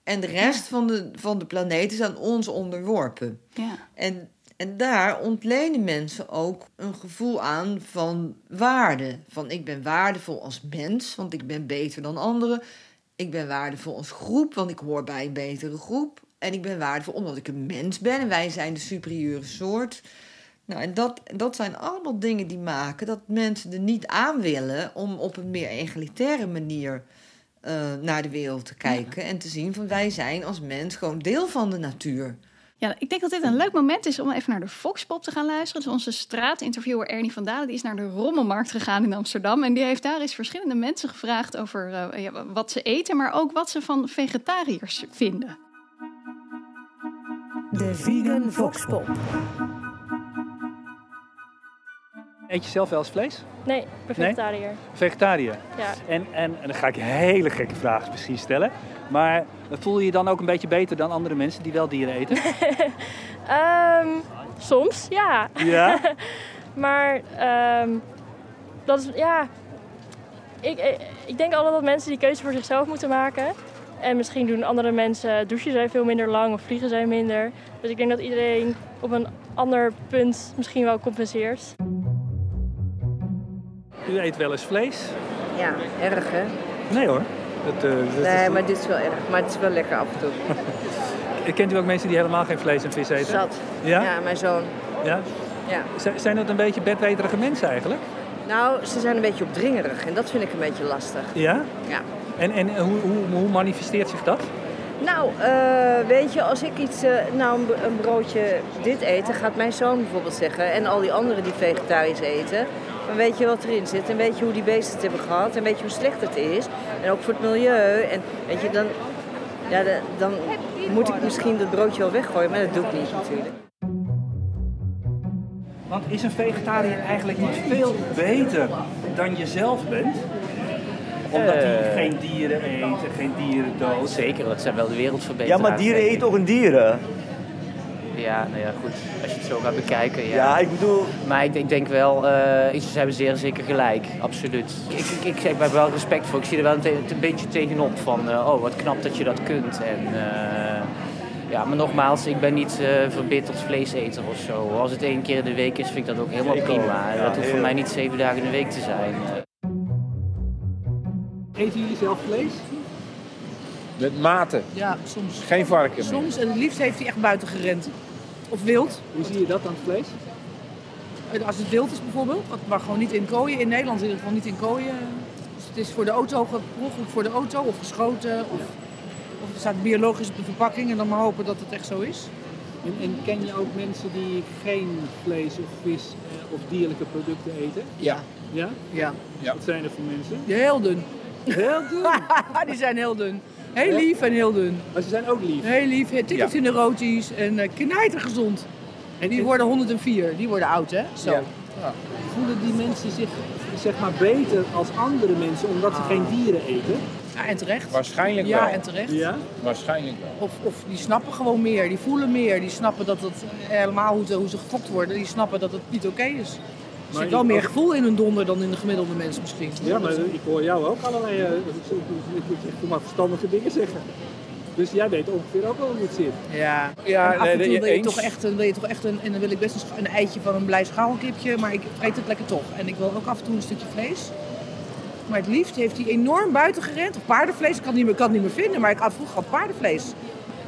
En de rest van, de, van de planeet is aan ons onderworpen.
Ja.
En, en daar ontlenen mensen ook een gevoel aan van waarde. Van ik ben waardevol als mens, want ik ben beter dan anderen. Ik ben waardevol als groep, want ik hoor bij een betere groep. En ik ben waardevol omdat ik een mens ben en wij zijn de superieure soort. Nou, en dat, dat zijn allemaal dingen die maken dat mensen er niet aan willen om op een meer egalitaire manier eh, naar de wereld te kijken. En te zien van wij zijn als mens gewoon deel van de natuur.
Ja, ik denk dat dit een leuk moment is om even naar de Foxpop te gaan luisteren. Dus onze straatinterviewer Ernie van Dalen die is naar de Rommelmarkt gegaan in Amsterdam. En die heeft daar eens verschillende mensen gevraagd over eh, ja, wat ze eten, maar ook wat ze van vegetariërs vinden.
De Vegan Voxpop.
Eet je zelf wel eens vlees?
Nee, ik ben
Nee?
vegetariër.
Vegetariër.
Ja.
En, en, en dan ga ik je hele gekke vragen misschien stellen. Maar voel je je dan ook een beetje beter dan andere mensen die wel dieren eten?
Ehm, soms, ja.
ja?
Maar ehm, dat is, ja. Ik, ik, ik denk altijd dat mensen die keuze voor zichzelf moeten maken. En misschien doen andere mensen, douchen zij veel minder lang of vliegen zij minder. Dus ik denk dat iedereen op een ander punt misschien wel compenseert.
U eet wel eens vlees?
Ja, erg hè?
Nee hoor. Dat, eh, dat
Nee,
is-
maar dit is wel erg. Maar het is wel lekker af en toe.
Kent u ook mensen die helemaal geen vlees en vis eten?
Zat.
Ja?
Ja, mijn zoon.
Ja?
Ja.
Zijn dat een beetje bedweterige mensen eigenlijk?
Nou, ze zijn een beetje opdringerig en dat vind ik een beetje lastig.
Ja?
Ja.
En, en hoe, hoe, hoe manifesteert zich dat?
Nou, eh, weet je, als ik iets, eh, nou een broodje dit eten, gaat mijn zoon bijvoorbeeld zeggen, en al die anderen die vegetarisch eten, dan weet je wat erin zit en weet je hoe die beesten het hebben gehad en weet je hoe slecht het is. En ook voor het milieu. En weet je, dan, ja, dan moet ik misschien dat broodje wel weggooien, maar dat doe ik niet natuurlijk.
Want is een vegetariër eigenlijk niet veel beter dan je zelf bent? Omdat hij
Eh.
geen dieren eet en geen dieren doodt.
Zeker, dat zijn wel de wereldverbeteraars.
Ja, maar dieren eten ook een dieren.
Ja, nou ja, goed. Als je het zo gaat bekijken, ja.
Ja, ik bedoel,
Maar ik, ik denk wel, eh iets, ze hebben zeer zeker gelijk, absoluut. Ik, ik, ik, ik heb wel respect voor, ik zie er wel een, te- een beetje tegenop van, eh, oh wat knap dat je dat kunt. En, eh, ja, maar nogmaals, ik ben niet eh verbitterd vleeseter of zo. Als het één keer in de week is, vind ik dat ook helemaal
Ik ook.
prima.
Ja,
dat hoeft voor mij niet zeven dagen in de week te zijn.
Eten jullie zelf vlees?
Met mate,
Ja, soms.
geen varken meer.
Soms, en het liefst heeft hij echt buiten gerend. Of wild.
Hoe zie je dat aan het vlees?
En Als het wild is bijvoorbeeld, maar gewoon niet in kooien. In Nederland in ieder geval niet in kooien. Dus het is voor de auto, ongeluk voor de auto of geschoten. Of, of er staat biologisch op de verpakking en dan maar hopen dat het echt zo is.
En, en ken je ook mensen die geen vlees of vis eh, of dierlijke producten eten?
Ja.
Ja?
Ja.
Wat zijn er voor mensen?
Ja, heel dun.
Heel dun.
die zijn heel dun. Heel lief en heel dun.
Maar ze zijn ook lief.
Heel lief, tikkeltje in de roties en uh, knijtergezond. En die worden 104, die worden oud hè? Zo.
Ja. Voelen die mensen zich zeg maar beter als andere mensen omdat ze geen dieren eten?
Ja, en terecht.
Waarschijnlijk
Ja,
wel.
en terecht.
Ja?
Waarschijnlijk wel.
Of, of die snappen gewoon meer, die voelen meer, die snappen dat het helemaal hoe ze, hoe ze gefokt worden, die snappen dat het niet oké is. Er zit wel meer gevoel in een donder dan in de gemiddelde mens misschien.
Ja, maar ik hoor jou ook allerlei, eh, ik moet echt maar verstandige dingen zeggen. Dus jij weet ongeveer ook wel hoe het zit.
Ja,
Ja,
en af en toe
nee,
wil je,
eens.
toch echt, een- wil je toch echt een, en dan wil ik best een, eitje van een blij schaalkipje, maar ik vreet het lekker toch. En ik wil ook af en toe een stukje vlees. Maar het liefst heeft hij enorm buiten gerend. Of paardenvlees, ik kan het niet meer, kan het niet meer vinden, maar ik had vroeger al paardenvlees.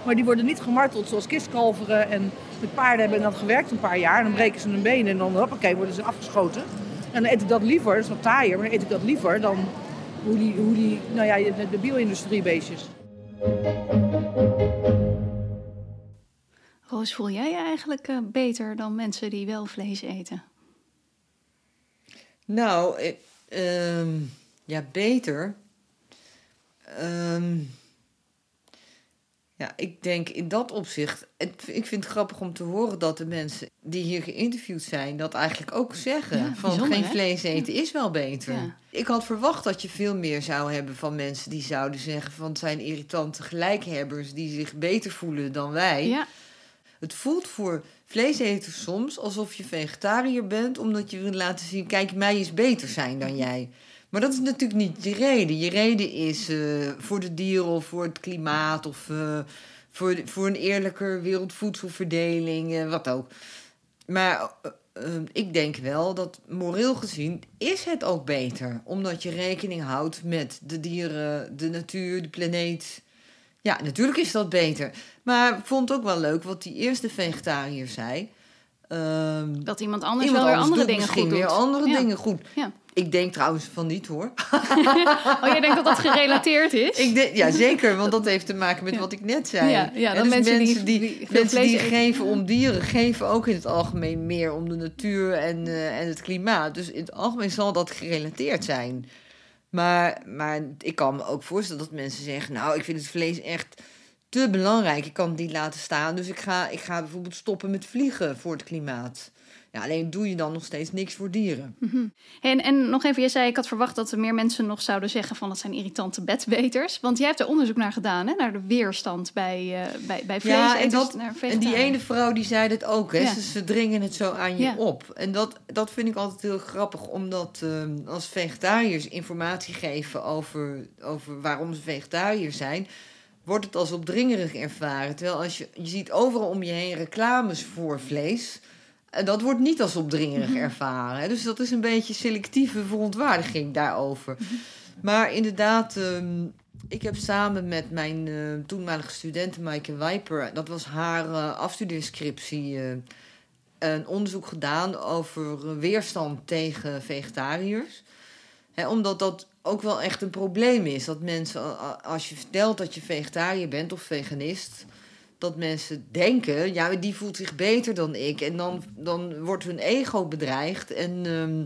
Maar die worden niet gemarteld zoals kistkalveren. En met paarden hebben dan gewerkt een paar jaar. En dan breken ze hun benen en dan hoppakee, worden ze afgeschoten. En dan eet ik dat liever, dat is wat taaier, maar dan eet ik dat liever dan hoe die, hoe die nou ja, de, de bio-industrie beestjes.
Roos, voel jij je eigenlijk eh, beter dan mensen die wel vlees eten?
Nou, eh, ehm, ja, beter. Ehm, ja, ik denk in dat opzicht. het- ik vind het grappig om te horen dat de mensen die hier geïnterviewd zijn, dat eigenlijk ook zeggen:
Ja,
van
bijzonder,
geen
hè?
vlees eten is wel beter.
Ja.
Ik had verwacht dat je veel meer zou hebben van mensen die zouden zeggen: van het zijn irritante gelijkhebbers die zich beter voelen dan wij.
Ja,
Het voelt voor vleeseters soms alsof je vegetariër bent, omdat je wil laten zien: kijk, mij is beter zijn dan jij. Maar dat is natuurlijk niet je reden. Je reden is eh, voor de dieren of voor het klimaat of eh, voor, voor een eerlijker wereldvoedselverdeling, eh, wat ook. Maar ik denk wel dat moreel gezien is het ook beter. Omdat je rekening houdt met de dieren, de natuur, de planeet. Ja, natuurlijk is dat beter. Maar ik vond het ook wel leuk wat die eerste vegetariër zei. Ehm,
dat iemand anders
iemand
wel weer andere dingen goed doet.
weer andere
Ja.
dingen goed.
Ja.
Ik denk trouwens van niet hoor.
Oh, jij denkt dat dat gerelateerd is?
Ik denk, ja, zeker, want dat heeft te maken met
Ja.
wat ik net zei.
Ja, dat
dus
mensen die-
mensen die, mensen
vlees
die geven om dieren, geven ook in het algemeen meer om de natuur en, eh, en het klimaat. Dus in het algemeen zal dat gerelateerd zijn. Maar, maar ik kan me ook voorstellen dat mensen zeggen: Nou, ik vind het vlees echt te belangrijk. Ik kan het niet laten staan. Dus ik ga, ik ga bijvoorbeeld stoppen met vliegen voor het klimaat. Ja, alleen doe je dan nog steeds niks voor dieren.
En, en nog even, je zei, ik had verwacht dat er meer mensen nog zouden zeggen van dat zijn irritante bedweters. Want jij hebt er onderzoek naar gedaan, hè? naar de weerstand bij, eh bij, bij vlees.
Ja, en, dat, en die ene vrouw die zei dat ook. Hè?
Ja.
Ze, ze dringen het zo aan je
Ja.
op. En dat, dat vind ik altijd heel grappig. Omdat ehm, als vegetariërs informatie geven over, over waarom ze vegetariër zijn... wordt het als opdringerig ervaren. Terwijl als je, je ziet overal om je heen reclames voor vlees... En dat wordt niet als opdringerig
Mhm.
ervaren. Dus dat is een beetje selectieve verontwaardiging daarover.
Mhm.
Maar inderdaad, ehm, ik heb samen met mijn eh, toenmalige studenten Maaike Wijper... dat was haar eh, afstudeerscriptie... eh, een onderzoek gedaan over eh, weerstand tegen vegetariërs. Omdat dat ook wel echt een probleem is. Dat mensen, als je vertelt dat je vegetariër bent of veganist... dat mensen denken, ja, die voelt zich beter dan ik. En dan, dan wordt hun ego bedreigd en ehm,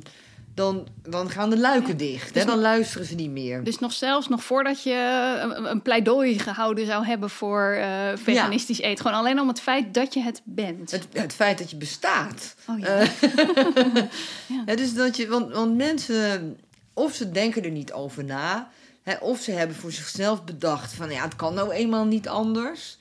dan, dan gaan de luiken dicht.
Dus
hè, dan luisteren ze niet meer.
Dus nog zelfs nog voordat je een, een pleidooi gehouden zou hebben voor eh, veganistisch eten. Gewoon alleen om het feit dat je het bent.
Het, het feit dat je bestaat.
Oh ja.
Eh, Hè, dus dat je, want, want mensen, of ze denken er niet over na, hè, of ze hebben voor zichzelf bedacht van ja, het kan nou eenmaal niet anders.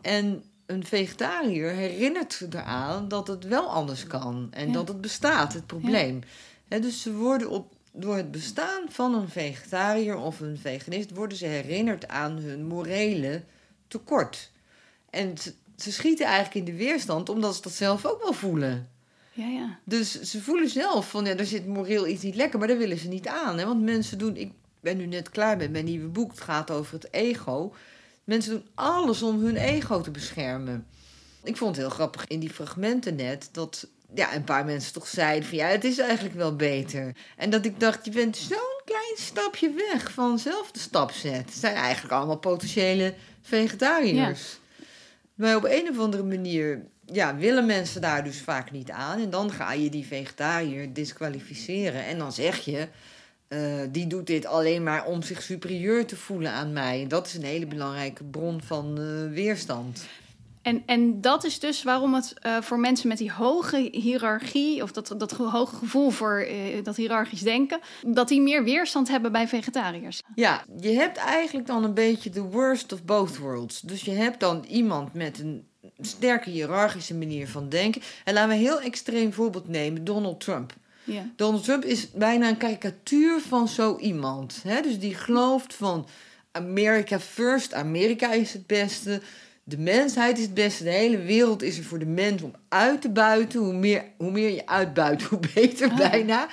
En een vegetariër herinnert eraan dat het wel anders kan en
Ja.
dat het bestaat, het probleem. Dus ze worden op, door het bestaan van een vegetariër of een veganist, worden ze herinnerd aan hun morele tekort. En ze, ze schieten eigenlijk in de weerstand omdat ze dat zelf ook wel voelen.
ja, ja.
Dus ze voelen zelf van, ja, er zit moreel iets niet lekker, maar daar willen ze niet aan. Hè? Want mensen doen, ik ben nu net klaar met mijn nieuwe boek, het gaat over het ego. Mensen doen alles om hun ego te beschermen. Ik vond het heel grappig in die fragmenten net, dat ja, een paar mensen toch zeiden van, ja, het is eigenlijk wel beter. En dat ik dacht, je bent zo'n klein stapje weg van zelf de stap zet. Het zijn eigenlijk allemaal potentiële vegetariërs. Maar op een of andere manier ja, willen mensen daar dus vaak niet aan. En dan ga je die vegetariër disqualificeren. En dan zeg je, eh, die doet dit alleen maar om zich superieur te voelen aan mij. En dat is een hele belangrijke bron van eh, weerstand.
En, en dat is dus waarom het eh, voor mensen met die hoge hiërarchie, of dat, dat hoge gevoel voor dat hiërarchisch denken, dat die meer weerstand hebben bij vegetariërs.
Ja, je hebt eigenlijk dan een beetje de worst of both worlds. Dus je hebt dan iemand met een sterke hiërarchische manier van denken. En laten we een heel extreem voorbeeld nemen, Donald Trump.
Ja.
Donald Trump is bijna een karikatuur van zo iemand. Hè? Dus die gelooft van America first, Amerika is het beste, de mensheid is het beste, de hele wereld is er voor de mens om uit te buiten. Hoe meer, hoe meer je uitbuit, hoe beter
Ah,
bijna.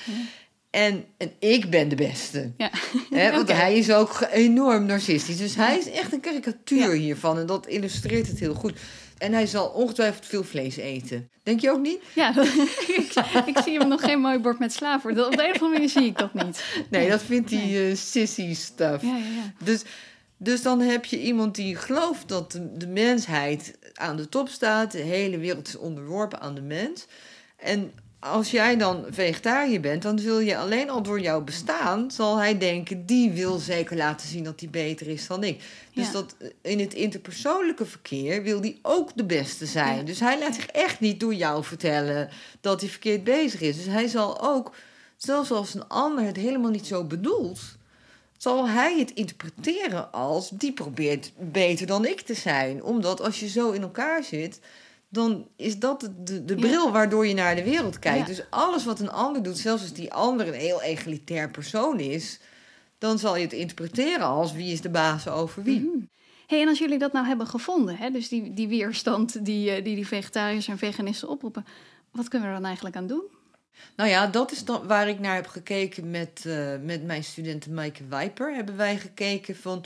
En, en ik ben de beste.
Ja.
Hè, want hij is ook enorm narcistisch. Dus hij is echt een karikatuur hiervan. En dat illustreert het heel goed. En hij zal ongetwijfeld veel vlees eten. Denk je ook niet?
Ja, ik, ik zie hem nog geen mooi bord met sla voor. Op de een of andere manier zie ik dat niet.
Nee, dat vindt hij eh, sissy stuff.
Ja, ja, ja.
Dus, Dus dan heb je iemand die gelooft dat de, de mensheid aan de top staat. De hele wereld is onderworpen aan de mens. En als jij dan vegetariër bent, dan wil je alleen al door jouw bestaan, zal hij denken, die wil zeker laten zien dat hij beter is dan ik. Dus
Ja.
dat in het interpersoonlijke verkeer wil die ook de beste zijn.
Ja.
Dus hij laat zich echt niet door jou vertellen dat hij verkeerd bezig is. Dus hij zal ook, zelfs als een ander het helemaal niet zo bedoelt, zal hij het interpreteren als die probeert beter dan ik te zijn. Omdat als je zo in elkaar zit, dan is dat de, de, bril waardoor je naar de wereld kijkt. Dus alles wat een ander doet, zelfs als die ander een heel egalitair persoon is, dan zal je het interpreteren als wie is de baas over wie.
Mhm. Hey, en als jullie dat nou hebben gevonden, hè, dus die, die weerstand die, eh, die die vegetariërs en veganisten oproepen, wat kunnen we er dan eigenlijk aan doen?
Nou ja, dat is dan waar ik naar heb gekeken met, eh, met mijn studenten Maaike Wijper. Hebben wij gekeken van,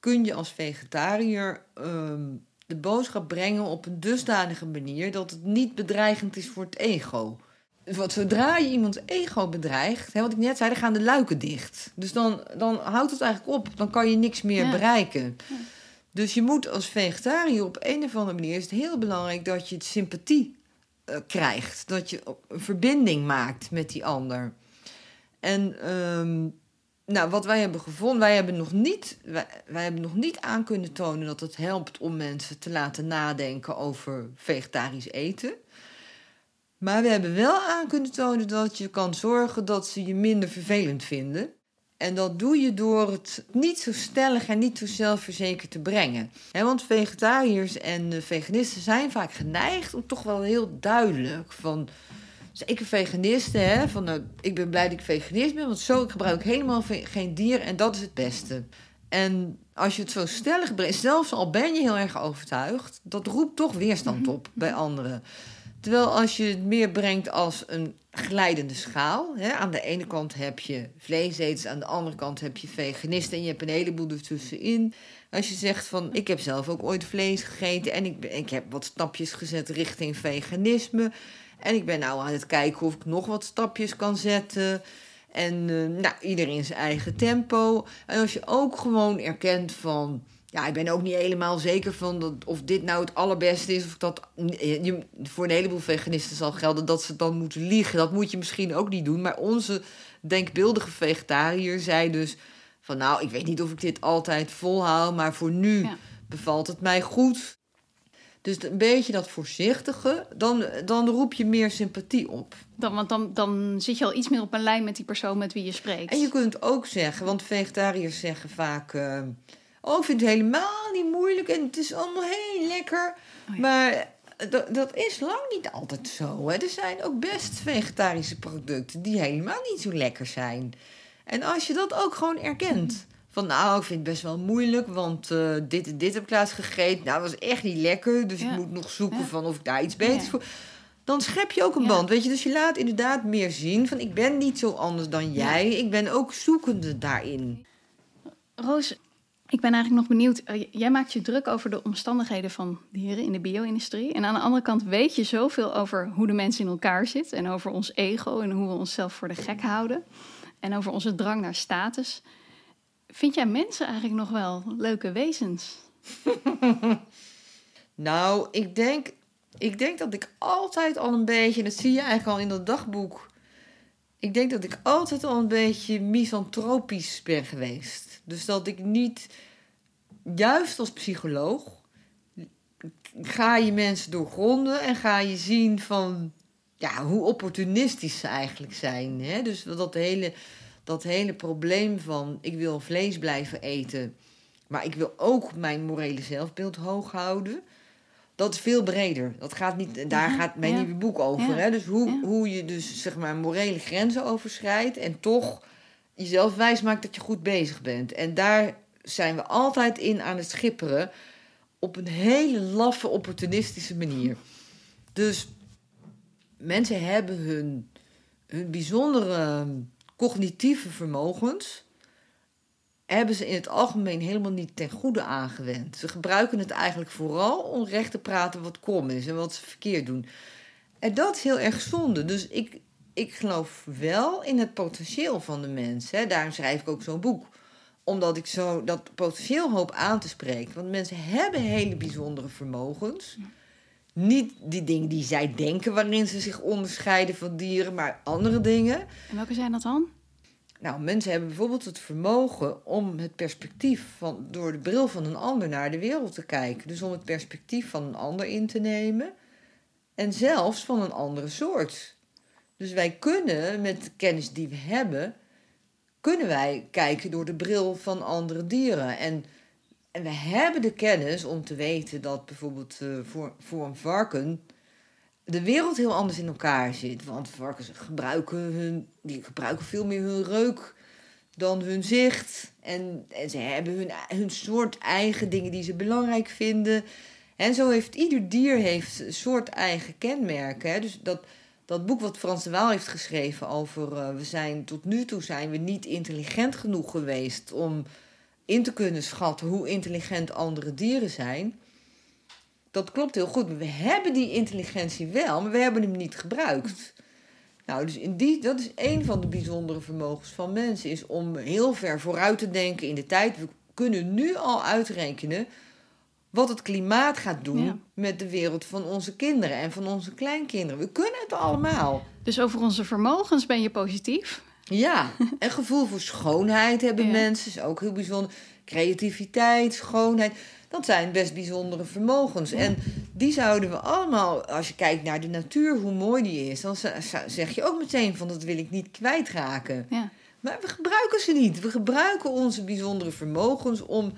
kun je als vegetariër ehm, de boodschap brengen op een dusdanige manier dat het niet bedreigend is voor het ego. Want zodra je iemands ego bedreigt, hè, wat ik net zei, dan gaan de luiken dicht. Dus dan, dan houdt het eigenlijk op. Dan kan je niks meer
Ja.
bereiken. Dus je moet als vegetariër op een of andere manier is het heel belangrijk dat je het sympathie eh, krijgt. Dat je een verbinding maakt met die ander. En ehm, nou, wat wij hebben gevonden, wij hebben, nog niet, wij, hebben nog niet aan kunnen tonen dat het helpt om mensen te laten nadenken over vegetarisch eten. Maar we hebben wel aan kunnen tonen dat je kan zorgen dat ze je minder vervelend vinden. En dat doe je door het niet zo stellig en niet zo zelfverzekerd te brengen. Want vegetariërs en eh, veganisten zijn vaak geneigd om toch wel heel duidelijk van. Zeker veganisten, hè, van nou, ik ben blij dat ik veganist ben, want zo ik gebruik helemaal geen dier en dat is het beste. En als je het zo stellig brengt, zelfs al ben je heel erg overtuigd, dat roept toch weerstand op bij anderen. Terwijl als je het meer brengt als een glijdende schaal. Hè, aan de ene kant heb je vleeseters, aan de andere kant heb je veganisten en je hebt een heleboel ertussenin. Als je zegt van ik heb zelf ook ooit vlees gegeten en ik, ik heb wat stapjes gezet richting veganisme. En ik ben nou aan het kijken of ik nog wat stapjes kan zetten. En eh, nou, iedereen zijn eigen tempo. En als je ook gewoon erkent van. Ja, ik ben ook niet helemaal zeker van dat, of dit nou het allerbeste is. Of dat, eh, je, voor een heleboel veganisten zal gelden dat ze dan moeten liegen. Dat moet je misschien ook niet doen. Maar onze denkbeeldige vegetariër zei dus van... nou, ik weet niet of ik dit altijd volhoud, maar voor nu
Ja.
bevalt het mij goed. Dus een beetje dat voorzichtige, dan, dan roep je meer sympathie op.
Dan, want dan, dan zit je al iets meer op een lijn met die persoon met wie je spreekt.
En je kunt ook zeggen, want vegetariërs zeggen vaak... eh, oh, ik vind het helemaal niet moeilijk en het is allemaal heel lekker.
Oh ja.
Maar dat, dat is lang niet altijd zo. Hè. Er zijn ook best vegetarische producten die helemaal niet zo lekker zijn. En als je dat ook gewoon erkent... Van nou, ik vind het best wel moeilijk, want eh, dit en dit heb ik laatst gegeten. Nou, dat was echt niet lekker, dus
Ja.
ik moet nog zoeken
Ja.
van of ik daar iets beters
Ja.
voor... Dan schep je ook een band, weet je. Dus je laat inderdaad meer zien van ik ben niet zo anders dan jij. Ik ben ook zoekende daarin.
Roos, ik ben eigenlijk nog benieuwd. eh, jij maakt je druk over de omstandigheden van dieren in de bio-industrie. En aan de andere kant weet je zoveel over hoe de mens in elkaar zit. En over ons ego en hoe we onszelf voor de gek houden. En over onze drang naar status. Vind jij mensen eigenlijk nog wel leuke wezens?
Nou, ik denk, ik denk dat ik altijd al een beetje, en dat zie je eigenlijk al in dat dagboek. Ik denk dat ik altijd al een beetje misantropisch ben geweest. Dus dat ik niet, juist als psycholoog, ga je mensen doorgronden en ga je zien van ja, hoe opportunistisch ze eigenlijk zijn. Hè? Dus dat hele, dat hele probleem van ik wil vlees blijven eten, maar ik wil ook mijn morele zelfbeeld hoog houden. Dat is veel breder. Dat gaat niet, daar gaat mijn
ja.
nieuwe boek over.
Ja,
Hè? Dus hoe,
ja.
hoe je dus zeg maar morele grenzen overschrijdt en toch jezelf wijsmaakt dat je goed bezig bent. En daar zijn we altijd in aan het schipperen op een hele laffe, opportunistische manier. Dus mensen hebben hun, hun bijzondere cognitieve vermogens hebben ze in het algemeen helemaal niet ten goede aangewend. Ze gebruiken het eigenlijk vooral om recht te praten wat kom is en wat ze verkeerd doen. En dat is heel erg zonde. Dus ik, ik geloof wel in het potentieel van de mens. Hè. Daarom schrijf ik ook zo'n boek. omdat ik zo dat potentieel hoop aan te spreken. Want mensen hebben hele bijzondere vermogens. Niet die dingen die zij denken waarin ze zich onderscheiden van dieren, maar andere dingen.
En welke zijn dat dan?
Nou, mensen hebben bijvoorbeeld het vermogen om het perspectief van door de bril van een ander naar de wereld te kijken. Dus om het perspectief van een ander in te nemen. En zelfs van een andere soort. Dus wij kunnen met de kennis die we hebben, kunnen wij kijken door de bril van andere dieren. En, en we hebben de kennis om te weten dat bijvoorbeeld eh, voor, voor een varken de wereld heel anders in elkaar zit. Want varkens gebruiken, hun, die gebruiken veel meer hun reuk dan hun zicht. En, en ze hebben hun, hun soort eigen dingen die ze belangrijk vinden. En zo heeft ieder dier heeft soort eigen kenmerken. Hè? Dus dat, dat boek wat Frans de Waal heeft geschreven over... eh, we zijn tot nu toe zijn we niet intelligent genoeg geweest... om in te kunnen schatten hoe intelligent andere dieren zijn... Dat klopt heel goed, maar we hebben die intelligentie wel, maar we hebben hem niet gebruikt. Nou, dus in die, dat is een van de bijzondere vermogens van mensen, is om heel ver vooruit te denken in de tijd. We kunnen nu al uitrekenen wat het klimaat gaat doen
Ja.
met de wereld van onze kinderen en van onze kleinkinderen. We kunnen het allemaal.
Dus over onze vermogens ben je positief.
Ja, en gevoel voor schoonheid hebben
Ja.
mensen, is ook heel bijzonder. Creativiteit, schoonheid, dat zijn best bijzondere vermogens. En die zouden we allemaal, als je kijkt naar de natuur, hoe mooi die is, dan zeg je ook meteen van dat wil ik niet kwijtraken.
Ja.
Maar we gebruiken ze niet. We gebruiken onze bijzondere vermogens om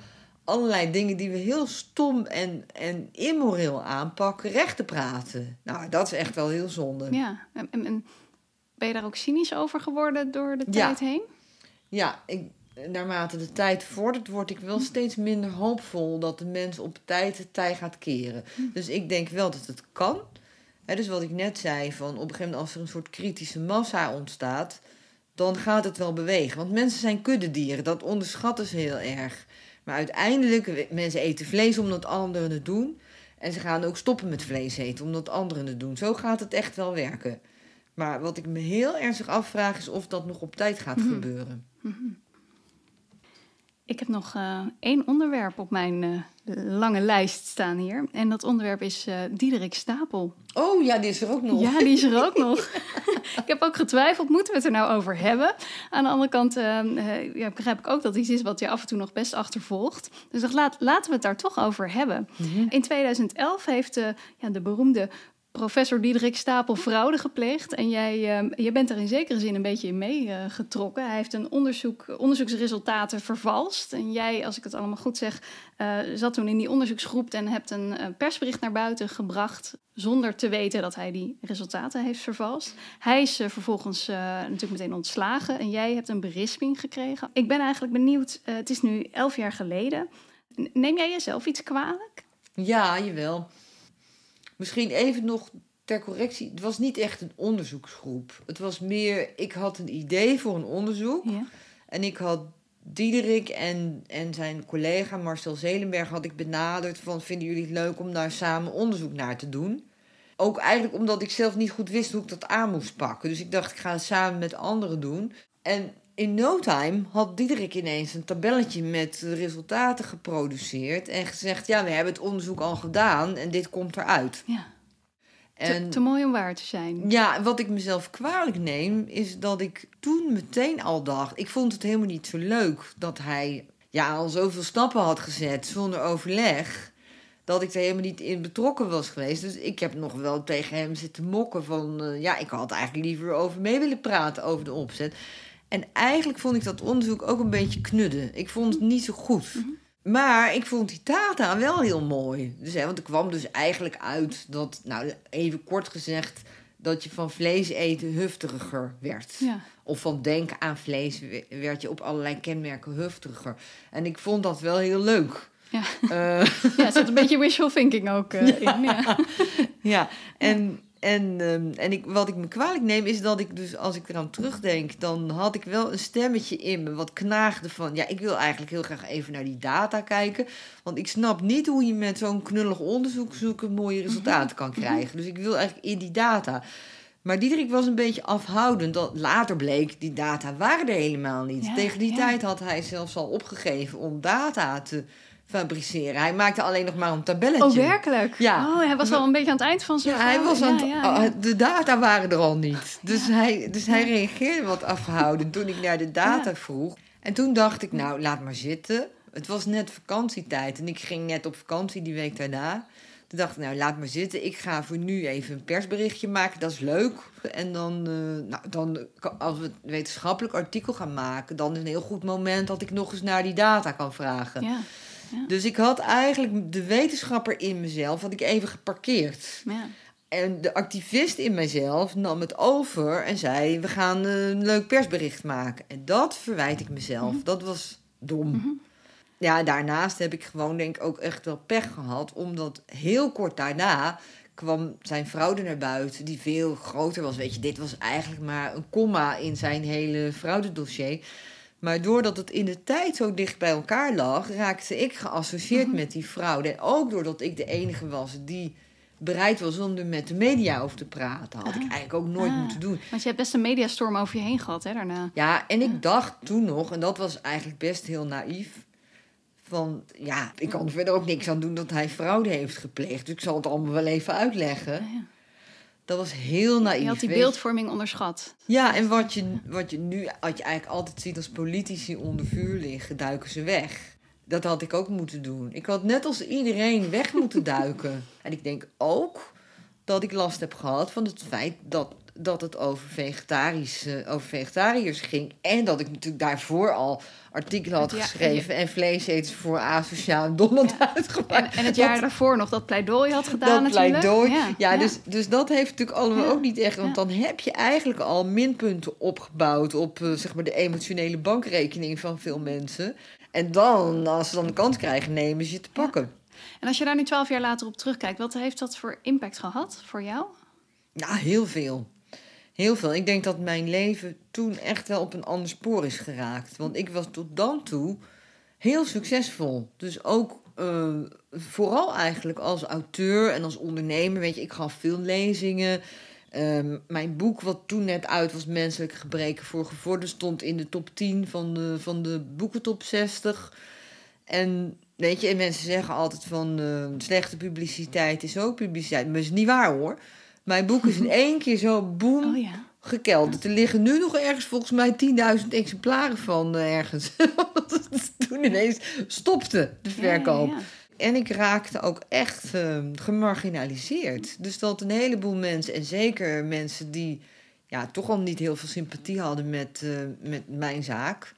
allerlei dingen die we heel stom en, en immoreel aanpakken, recht te praten. Nou, dat is echt wel heel zonde.
Ja. En- en ben je daar ook cynisch over geworden door de
Ja.
tijd heen?
Ja, ik, naarmate de tijd vordert, word ik wel steeds minder hoopvol dat de mens op tijd het tij gaat keren. Dus ik denk wel dat het kan. Hè, dus wat ik net zei, van op een gegeven moment als er een soort kritische massa ontstaat, dan gaat het wel bewegen. Want mensen zijn kuddedieren, dat onderschatten ze heel erg. Maar uiteindelijk, mensen eten vlees omdat anderen het doen. En ze gaan ook stoppen met vlees eten omdat anderen het doen. Zo gaat het echt wel werken. Maar wat ik me heel ernstig afvraag is of dat nog op tijd gaat
Mhm.
gebeuren.
Ik heb nog eh, één onderwerp op mijn eh, lange lijst staan hier. En dat onderwerp is eh Diederik Stapel.
Oh ja, die is er ook nog.
Ja, die is er ook nog. ik heb ook getwijfeld, moeten we het er nou over hebben? Aan de andere kant ja, begrijp ik ook dat iets is wat je af en toe nog best achtervolgt. Dus ik dacht, laat, laten we het daar toch over hebben. In 2011 heeft ja, de beroemde professor Diederik Stapel fraude gepleegd. En jij eh, je bent er in zekere zin een beetje in meegetrokken. Hij heeft een onderzoek, onderzoeksresultaten vervalst. En jij, als ik het allemaal goed zeg, eh, zat toen in die onderzoeksgroep en hebt een eh, persbericht naar buiten gebracht. Zonder te weten dat hij die resultaten heeft vervalst. Hij is eh, vervolgens natuurlijk meteen ontslagen. En jij hebt een berisping gekregen. Ik ben eigenlijk benieuwd, het is nu elf jaar geleden. Neem jij jezelf iets kwalijk?
Ja, jawel. Misschien even nog ter correctie. Het was niet echt een onderzoeksgroep. Het was meer, ik had een idee voor een onderzoek.
Ja.
En ik had Diederik en, en zijn collega Marcel Zelenberg had ik benaderd van... vinden jullie het leuk om daar samen onderzoek naar te doen? Ook eigenlijk omdat ik zelf niet goed wist hoe ik dat aan moest pakken. Dus ik dacht, ik ga het samen met anderen doen. En in no time had Diederik ineens een tabelletje met de resultaten geproduceerd... en gezegd, ja, we hebben het onderzoek al gedaan en dit komt eruit.
Ja.
En
te mooi om waar te zijn.
ja, wat ik mezelf kwalijk neem, is dat ik toen meteen al dacht... Ik vond het helemaal niet zo leuk dat hij ja, al zoveel stappen had gezet zonder overleg... dat ik er helemaal niet in betrokken was geweest. Dus ik heb nog wel tegen hem zitten mokken van... eh, ja, ik had eigenlijk liever over mee willen praten over de opzet. En eigenlijk vond ik dat onderzoek ook een beetje knudden. Ik vond het niet zo goed. Maar ik vond die data wel heel mooi. Dus, hè, want er kwam dus eigenlijk uit dat, nou even kort gezegd, dat je van vlees eten heftiger werd.
Ja.
Of van denken aan vlees we- werd je op allerlei kenmerken heftiger. En ik vond dat wel heel leuk.
Ja.
Eh,
ja, er zit een beetje wishful thinking ook eh, in. Ja.
ja, en, en, ehm, en ik, wat ik me kwalijk neem is dat ik dus, als ik eraan terugdenk, dan had ik wel een stemmetje in me wat knaagde van, ja, ik wil eigenlijk heel graag even naar die data kijken, want ik snap niet hoe je met zo'n knullig onderzoek zulke mooie resultaten kan krijgen. Dus ik wil eigenlijk in die data. Maar Diederik was een beetje afhoudend. Dat later bleek, die data waren er helemaal niet.
Ja,
Tegen die
ja.
tijd had hij zelfs al opgegeven om data te fabriceren. Hij maakte alleen nog maar een tabelletje.
Oh, werkelijk?
Ja.
Oh, hij was al een beetje aan het eind van zijn
Ja, hij was aan het,
Ja, ja, ja.
de data waren er al niet. Dus hij, dus hij reageerde wat afgehouden toen ik naar de data vroeg. En toen dacht ik, nou, laat maar zitten. Het was net vakantietijd en ik ging net op vakantie die week daarna. Toen dacht ik, nou, laat maar zitten. Ik ga voor nu even een persberichtje maken. Dat is leuk. En dan, eh, nou, dan als we een wetenschappelijk artikel gaan maken... dan is een heel goed moment dat ik nog eens naar die data kan vragen.
Ja,
Dus ik had eigenlijk de wetenschapper in mezelf had ik even geparkeerd.
ja.
En de activist in mijzelf nam het over en zei: We gaan een leuk persbericht maken. En dat verwijt ik mezelf. Dat was dom. Ja, daarnaast heb ik gewoon, denk ik, ook echt wel pech gehad. Omdat heel kort daarna kwam zijn er naar buiten, die veel groter was. Weet je, dit was eigenlijk maar een komma in zijn hele fraudedossier. Maar doordat het in de tijd zo dicht bij elkaar lag, raakte ik geassocieerd met die fraude. En ook doordat ik de enige was die bereid was om er met de media over te praten. Had ik eigenlijk ook nooit
Ah.
moeten doen.
Want je hebt best een mediastorm over je heen gehad, hè, daarna.
Ja, en ik dacht toen nog, en dat was eigenlijk best heel naïef. Van ja, ik kan er verder ook niks aan doen dat hij fraude heeft gepleegd. Dus ik zal het allemaal wel even uitleggen.
ja.
Dat was heel naïef.
Je had die beeldvorming onderschat.
Ja, en wat je, wat je nu wat je eigenlijk altijd ziet als politici onder vuur liggen, duiken ze weg. Dat had ik ook moeten doen. Ik had net als iedereen weg moeten duiken. En ik denk ook dat ik last heb gehad van het feit dat, dat het over, vegetarisch, eh, over vegetariërs ging. En dat ik natuurlijk daarvoor al artikelen had
Ja,
geschreven en vleeseters voor asociaal en dom had
En,
uitgemaakt.
en het jaar daarvoor nog dat pleidooi had gedaan
dat
natuurlijk.
pleidooi.
Ja,
Ja,
ja.
Dus, dus dat heeft natuurlijk allemaal
Ja.
ook niet echt. Want dan heb je eigenlijk al minpunten opgebouwd op eh, zeg maar de emotionele bankrekening van veel mensen. En dan, als ze dan de kans krijgen, nemen ze je te pakken.
En als je daar nu twaalf jaar later op terugkijkt, wat heeft dat voor impact gehad voor jou?
Nou, heel veel. Heel veel. Ik denk dat mijn leven toen echt wel op een ander spoor is geraakt. Want ik was tot dan toe heel succesvol. Dus ook eh, vooral eigenlijk als auteur en als ondernemer. Weet je, ik gaf veel lezingen. Ehm, mijn boek, wat toen net uit was, Menselijke Gebreken voor Gevorderden, stond in de top 10 van de, van de boekentop 60. En weet je, en mensen zeggen altijd van eh, slechte publiciteit is ook publiciteit. Maar dat is niet waar hoor. Mijn boek is in één keer zo boem
Oh ja.
gekelderd. Er liggen nu nog ergens volgens mij 10.000 exemplaren van eh, ergens. Toen ineens stopte de verkoop.
Ja, ja,
En ik raakte ook echt eh, gemarginaliseerd. Dus dat een heleboel mensen, en zeker mensen die ja, toch al niet heel veel sympathie hadden met, eh, met mijn zaak.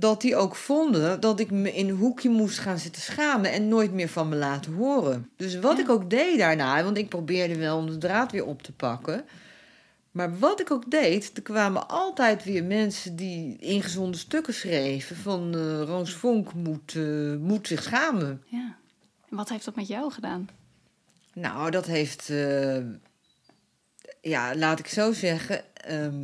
Dat die ook vonden dat ik me in een hoekje moest gaan zitten schamen en nooit meer van me laten horen. Dus wat
Ja.
ik ook deed daarna, want ik probeerde wel om de draad weer op te pakken. Maar wat ik ook deed, er kwamen altijd weer mensen die ingezonde stukken schreven. Van eh, Roos Vonk moet, eh, moet zich schamen.
ja. En wat heeft dat met jou gedaan?
Nou, dat heeft, eh, ja, laat ik zo zeggen. ehm,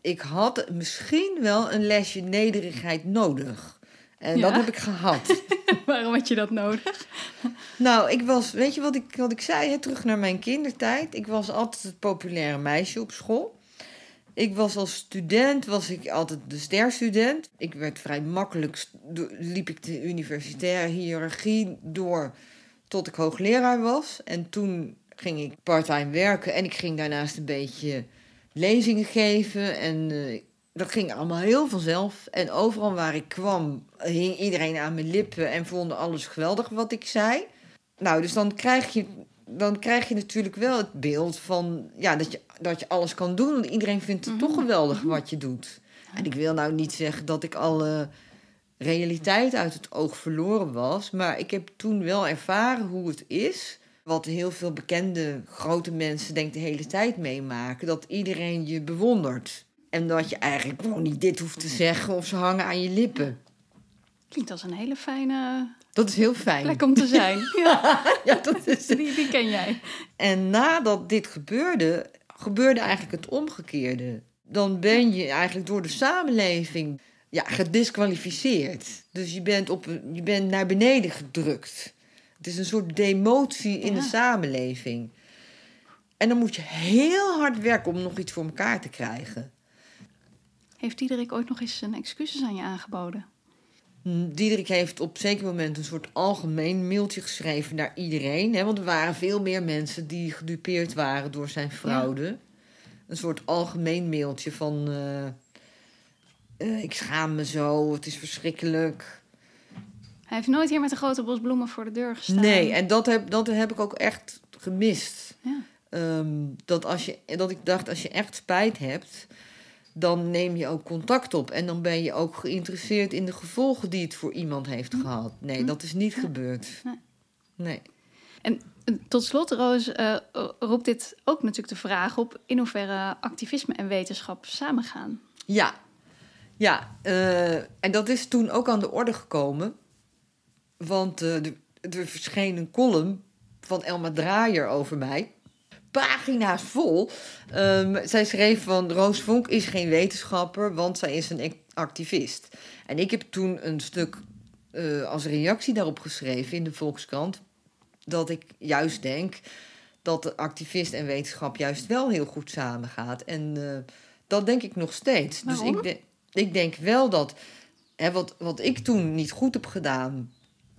ik had misschien wel een lesje nederigheid nodig. En dat heb ik gehad.
Waarom had je dat nodig?
nou, ik was, weet je wat ik, wat ik zei, hè, terug naar mijn kindertijd. Ik was altijd het populaire meisje op school. Ik was als student, was ik altijd de sterstudent. Ik werd vrij makkelijk, liep ik de universitaire hiërarchie door tot ik hoogleraar was. En toen ging ik parttime werken en ik ging daarnaast een beetje lezingen geven. En eh, dat ging allemaal heel vanzelf. En overal waar ik kwam, hing iedereen aan mijn lippen en vonden alles geweldig wat ik zei. Nou, dus dan krijg je, dan krijg je natuurlijk wel het beeld van ja, dat, je, dat je alles kan doen. Want iedereen vindt het toch geweldig wat je doet. En ik wil nou niet zeggen dat ik alle realiteit uit het oog verloren was. Maar ik heb toen wel ervaren hoe het is. Wat heel veel bekende grote mensen denk de hele tijd meemaken. Dat iedereen je bewondert. En dat je eigenlijk gewoon niet dit hoeft te zeggen of ze hangen aan je lippen.
Klinkt als een hele fijne
Dat is heel fijn.
plek om te zijn. Ja,
Ja, dat is
die, die ken jij.
En nadat dit gebeurde, gebeurde eigenlijk het omgekeerde. Dan ben je eigenlijk door de samenleving ja, gedisqualificeerd. Dus je bent, op, je bent naar beneden gedrukt. Het is een soort demotie in
Ja.
de samenleving. En dan moet je heel hard werken om nog iets voor elkaar te krijgen.
Heeft Diederik ooit nog eens een excuses aan je aangeboden?
Hm, Diederik heeft op zeker moment een soort algemeen mailtje geschreven naar iedereen. Hè, want er waren veel meer mensen die gedupeerd waren door zijn fraude. Een soort algemeen mailtje van... eh, eh, ik schaam me zo, het is verschrikkelijk.
Hij heeft nooit hier met een grote bos bloemen voor de deur gestaan.
Nee, en dat heb, dat heb ik ook echt gemist.
Ja.
Ehm, dat, als je, dat ik dacht, als je echt spijt hebt, dan neem je ook contact op. En dan ben je ook geïnteresseerd in de gevolgen die het voor iemand heeft gehad. Nee, dat is niet gebeurd.
Hm. Nee.
Nee.
En eh, tot slot, Roos, eh, roept dit ook natuurlijk de vraag op... in hoeverre activisme en wetenschap samengaan.
Ja, ja eh, en dat is toen ook aan de orde gekomen. Want eh, er, er verscheen een column van Elma Draaier over mij. Pagina's vol. Ehm, zij schreef van Roos Vonk is geen wetenschapper, want zij is een ac- activist. En ik heb toen een stuk eh, als reactie daarop geschreven in de Volkskrant. Dat ik juist denk dat de activist en wetenschap juist wel heel goed samengaat. En eh, dat denk ik nog steeds.
Waarom?
Dus ik, de- ik denk wel dat hè, wat, wat ik toen niet goed heb gedaan.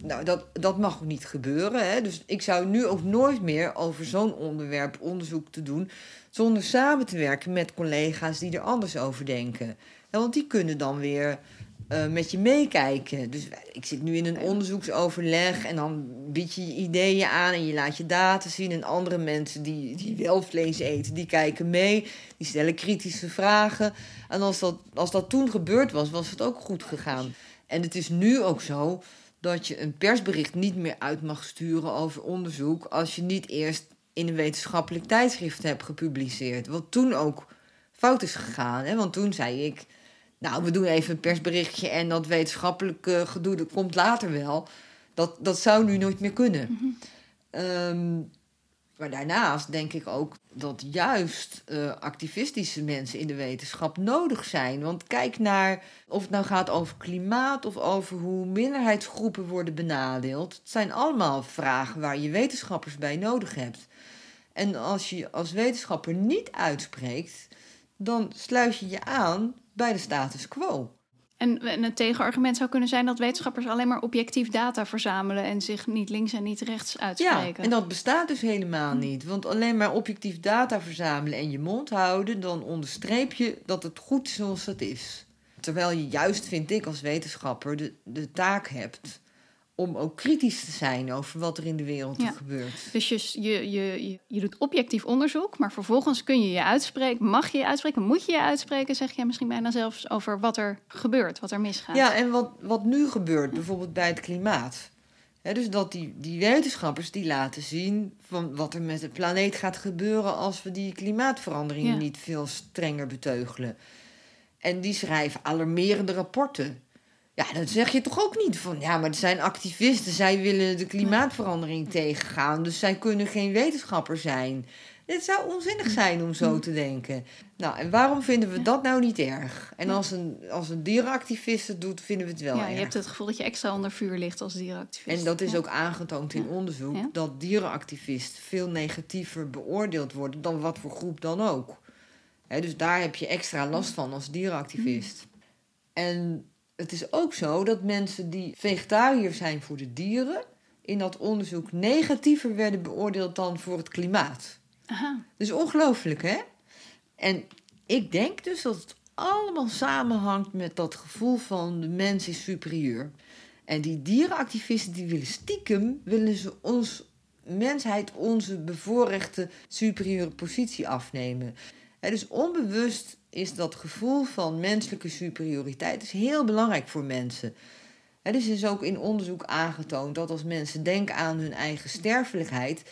Nou, dat, dat mag ook niet gebeuren. Hè? Dus ik zou nu ook nooit meer over zo'n onderwerp onderzoek te doen. zonder samen te werken met collega's die er anders over denken. Want die kunnen dan weer eh, met je meekijken. Dus ik zit nu in een onderzoeksoverleg en dan bied je je ideeën aan en je laat je data zien. En andere mensen die, die wel vlees eten, die kijken mee, die stellen kritische vragen. En als dat, als dat toen gebeurd was, was het ook goed gegaan. En het is nu ook zo dat je een persbericht niet meer uit mag sturen over onderzoek als je niet eerst in een wetenschappelijk tijdschrift hebt gepubliceerd. Wat toen ook fout is gegaan. Hè? Want toen zei ik, nou, we doen even een persberichtje en dat wetenschappelijke gedoe, dat komt later wel. Dat, dat zou nu nooit meer kunnen. Ehm, maar daarnaast denk ik ook dat juist eh, activistische mensen in de wetenschap nodig zijn. Want kijk naar of het nou gaat over klimaat of over hoe minderheidsgroepen worden benadeeld. Het zijn allemaal vragen waar je wetenschappers bij nodig hebt. En als je als wetenschapper niet uitspreekt, dan sluit je je aan bij de status quo.
En, en het tegenargument zou kunnen zijn dat wetenschappers alleen maar objectief data verzamelen en zich niet links en niet rechts
Ja,
uitspreken.
en dat bestaat dus helemaal niet. Want alleen maar objectief data verzamelen en je mond houden, dan onderstreep je dat het goed is zoals het is. Terwijl je juist, vind ik als wetenschapper, de, de taak hebt om ook kritisch te zijn over wat er in de wereld
Ja.
gebeurt.
Dus je, je, je, je, doet objectief onderzoek, maar vervolgens kun je je uitspreken, mag je je uitspreken, moet je je uitspreken, zeg je misschien bijna zelfs over wat er gebeurt, wat er misgaat.
Ja, en wat, wat nu gebeurt, bijvoorbeeld bij het klimaat. Dus dat die, die wetenschappers die laten zien van wat er met de planeet gaat gebeuren als we die klimaatverandering
Ja.
niet veel strenger beteugelen. En die schrijven alarmerende rapporten. Ja, dan zeg je toch ook niet van ja, maar het zijn activisten, zij willen de klimaatverandering tegengaan, dus zij kunnen geen wetenschapper zijn. Het zou onzinnig zijn om zo te denken. Nou, en waarom vinden we dat nou niet erg? En als een, als een dierenactivist het doet, vinden we het wel
ja,
erg.
je hebt het gevoel dat je extra onder vuur ligt als dierenactivist.
En dat is
Ja.
ook aangetoond in onderzoek
Ja.
dat dierenactivisten veel negatiever beoordeeld worden dan wat voor groep dan ook. Dus daar heb je extra last van als dierenactivist. En het is ook zo dat mensen die vegetariër zijn voor de dieren in dat onderzoek negatiever werden beoordeeld dan voor het klimaat.
Aha.
Dus ongelooflijk, hè? En ik denk dus dat het allemaal samenhangt met dat gevoel van de mens is superieur. En die dierenactivisten die willen stiekem, willen ze ons mensheid onze bevoorrechte superieure positie afnemen. Hè, dus onbewust is dat gevoel van menselijke superioriteit is heel belangrijk voor mensen. Hè, dus ook in onderzoek aangetoond dat als mensen denken aan hun eigen sterfelijkheid,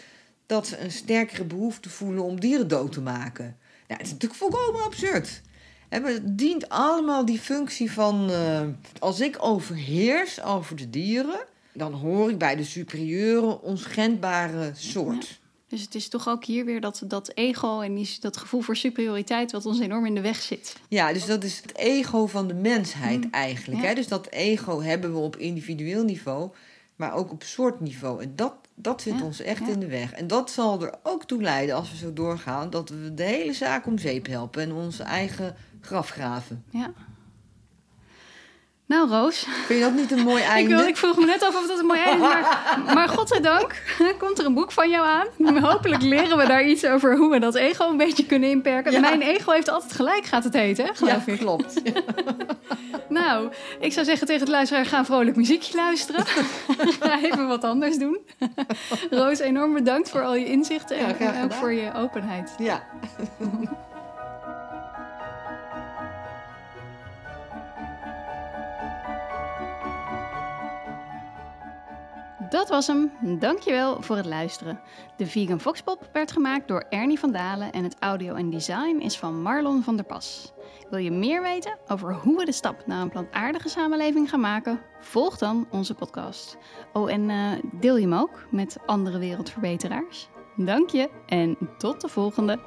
dat ze een sterkere behoefte voelen om dieren dood te maken. Nou, dat is natuurlijk volkomen absurd. Het dient allemaal die functie van... eh, als ik overheers over de dieren... dan hoor ik bij de superieure, onschendbare soort.
Dus het is toch ook hier weer dat, dat ego en die, dat gevoel voor superioriteit wat ons enorm in de weg zit.
Ja, dus dat is het ego van de mensheid eigenlijk.
Ja.
Hè? Dus dat ego hebben we op individueel niveau. maar ook op soortniveau. En dat, dat zit
Ja,
ons echt
ja.
in de weg. En dat zal er ook toe leiden, als we zo doorgaan, dat we de hele zaak om zeep helpen en onze eigen graf graven.
Ja. Nou, Roos,
Vind je dat niet een mooi
ik,
einde?
wil, ik vroeg me net af of dat een mooi einde is, maar, maar godzijdank komt er een boek van jou aan. Hopelijk leren we daar iets over hoe we dat ego een beetje kunnen inperken.
Ja.
Mijn ego heeft altijd gelijk, gaat het heten, hè,
ja,
geloof ik.
klopt.
Nou, ik zou zeggen tegen het luisteraar, ga een vrolijk muziekje luisteren. ga even wat anders doen. Roos, enorm bedankt voor al je inzichten en ook voor je openheid.
Ja.
Dat was hem. Dankjewel voor het luisteren. De Vegan Foxpop werd gemaakt door Ernie van Dalen en het audio en design is van Marlon van der Pas. Wil je meer weten over hoe we de stap naar een plantaardige samenleving gaan maken? Volg dan onze podcast. Oh, en eh, deel je hem ook met andere wereldverbeteraars. Dank je en tot de volgende.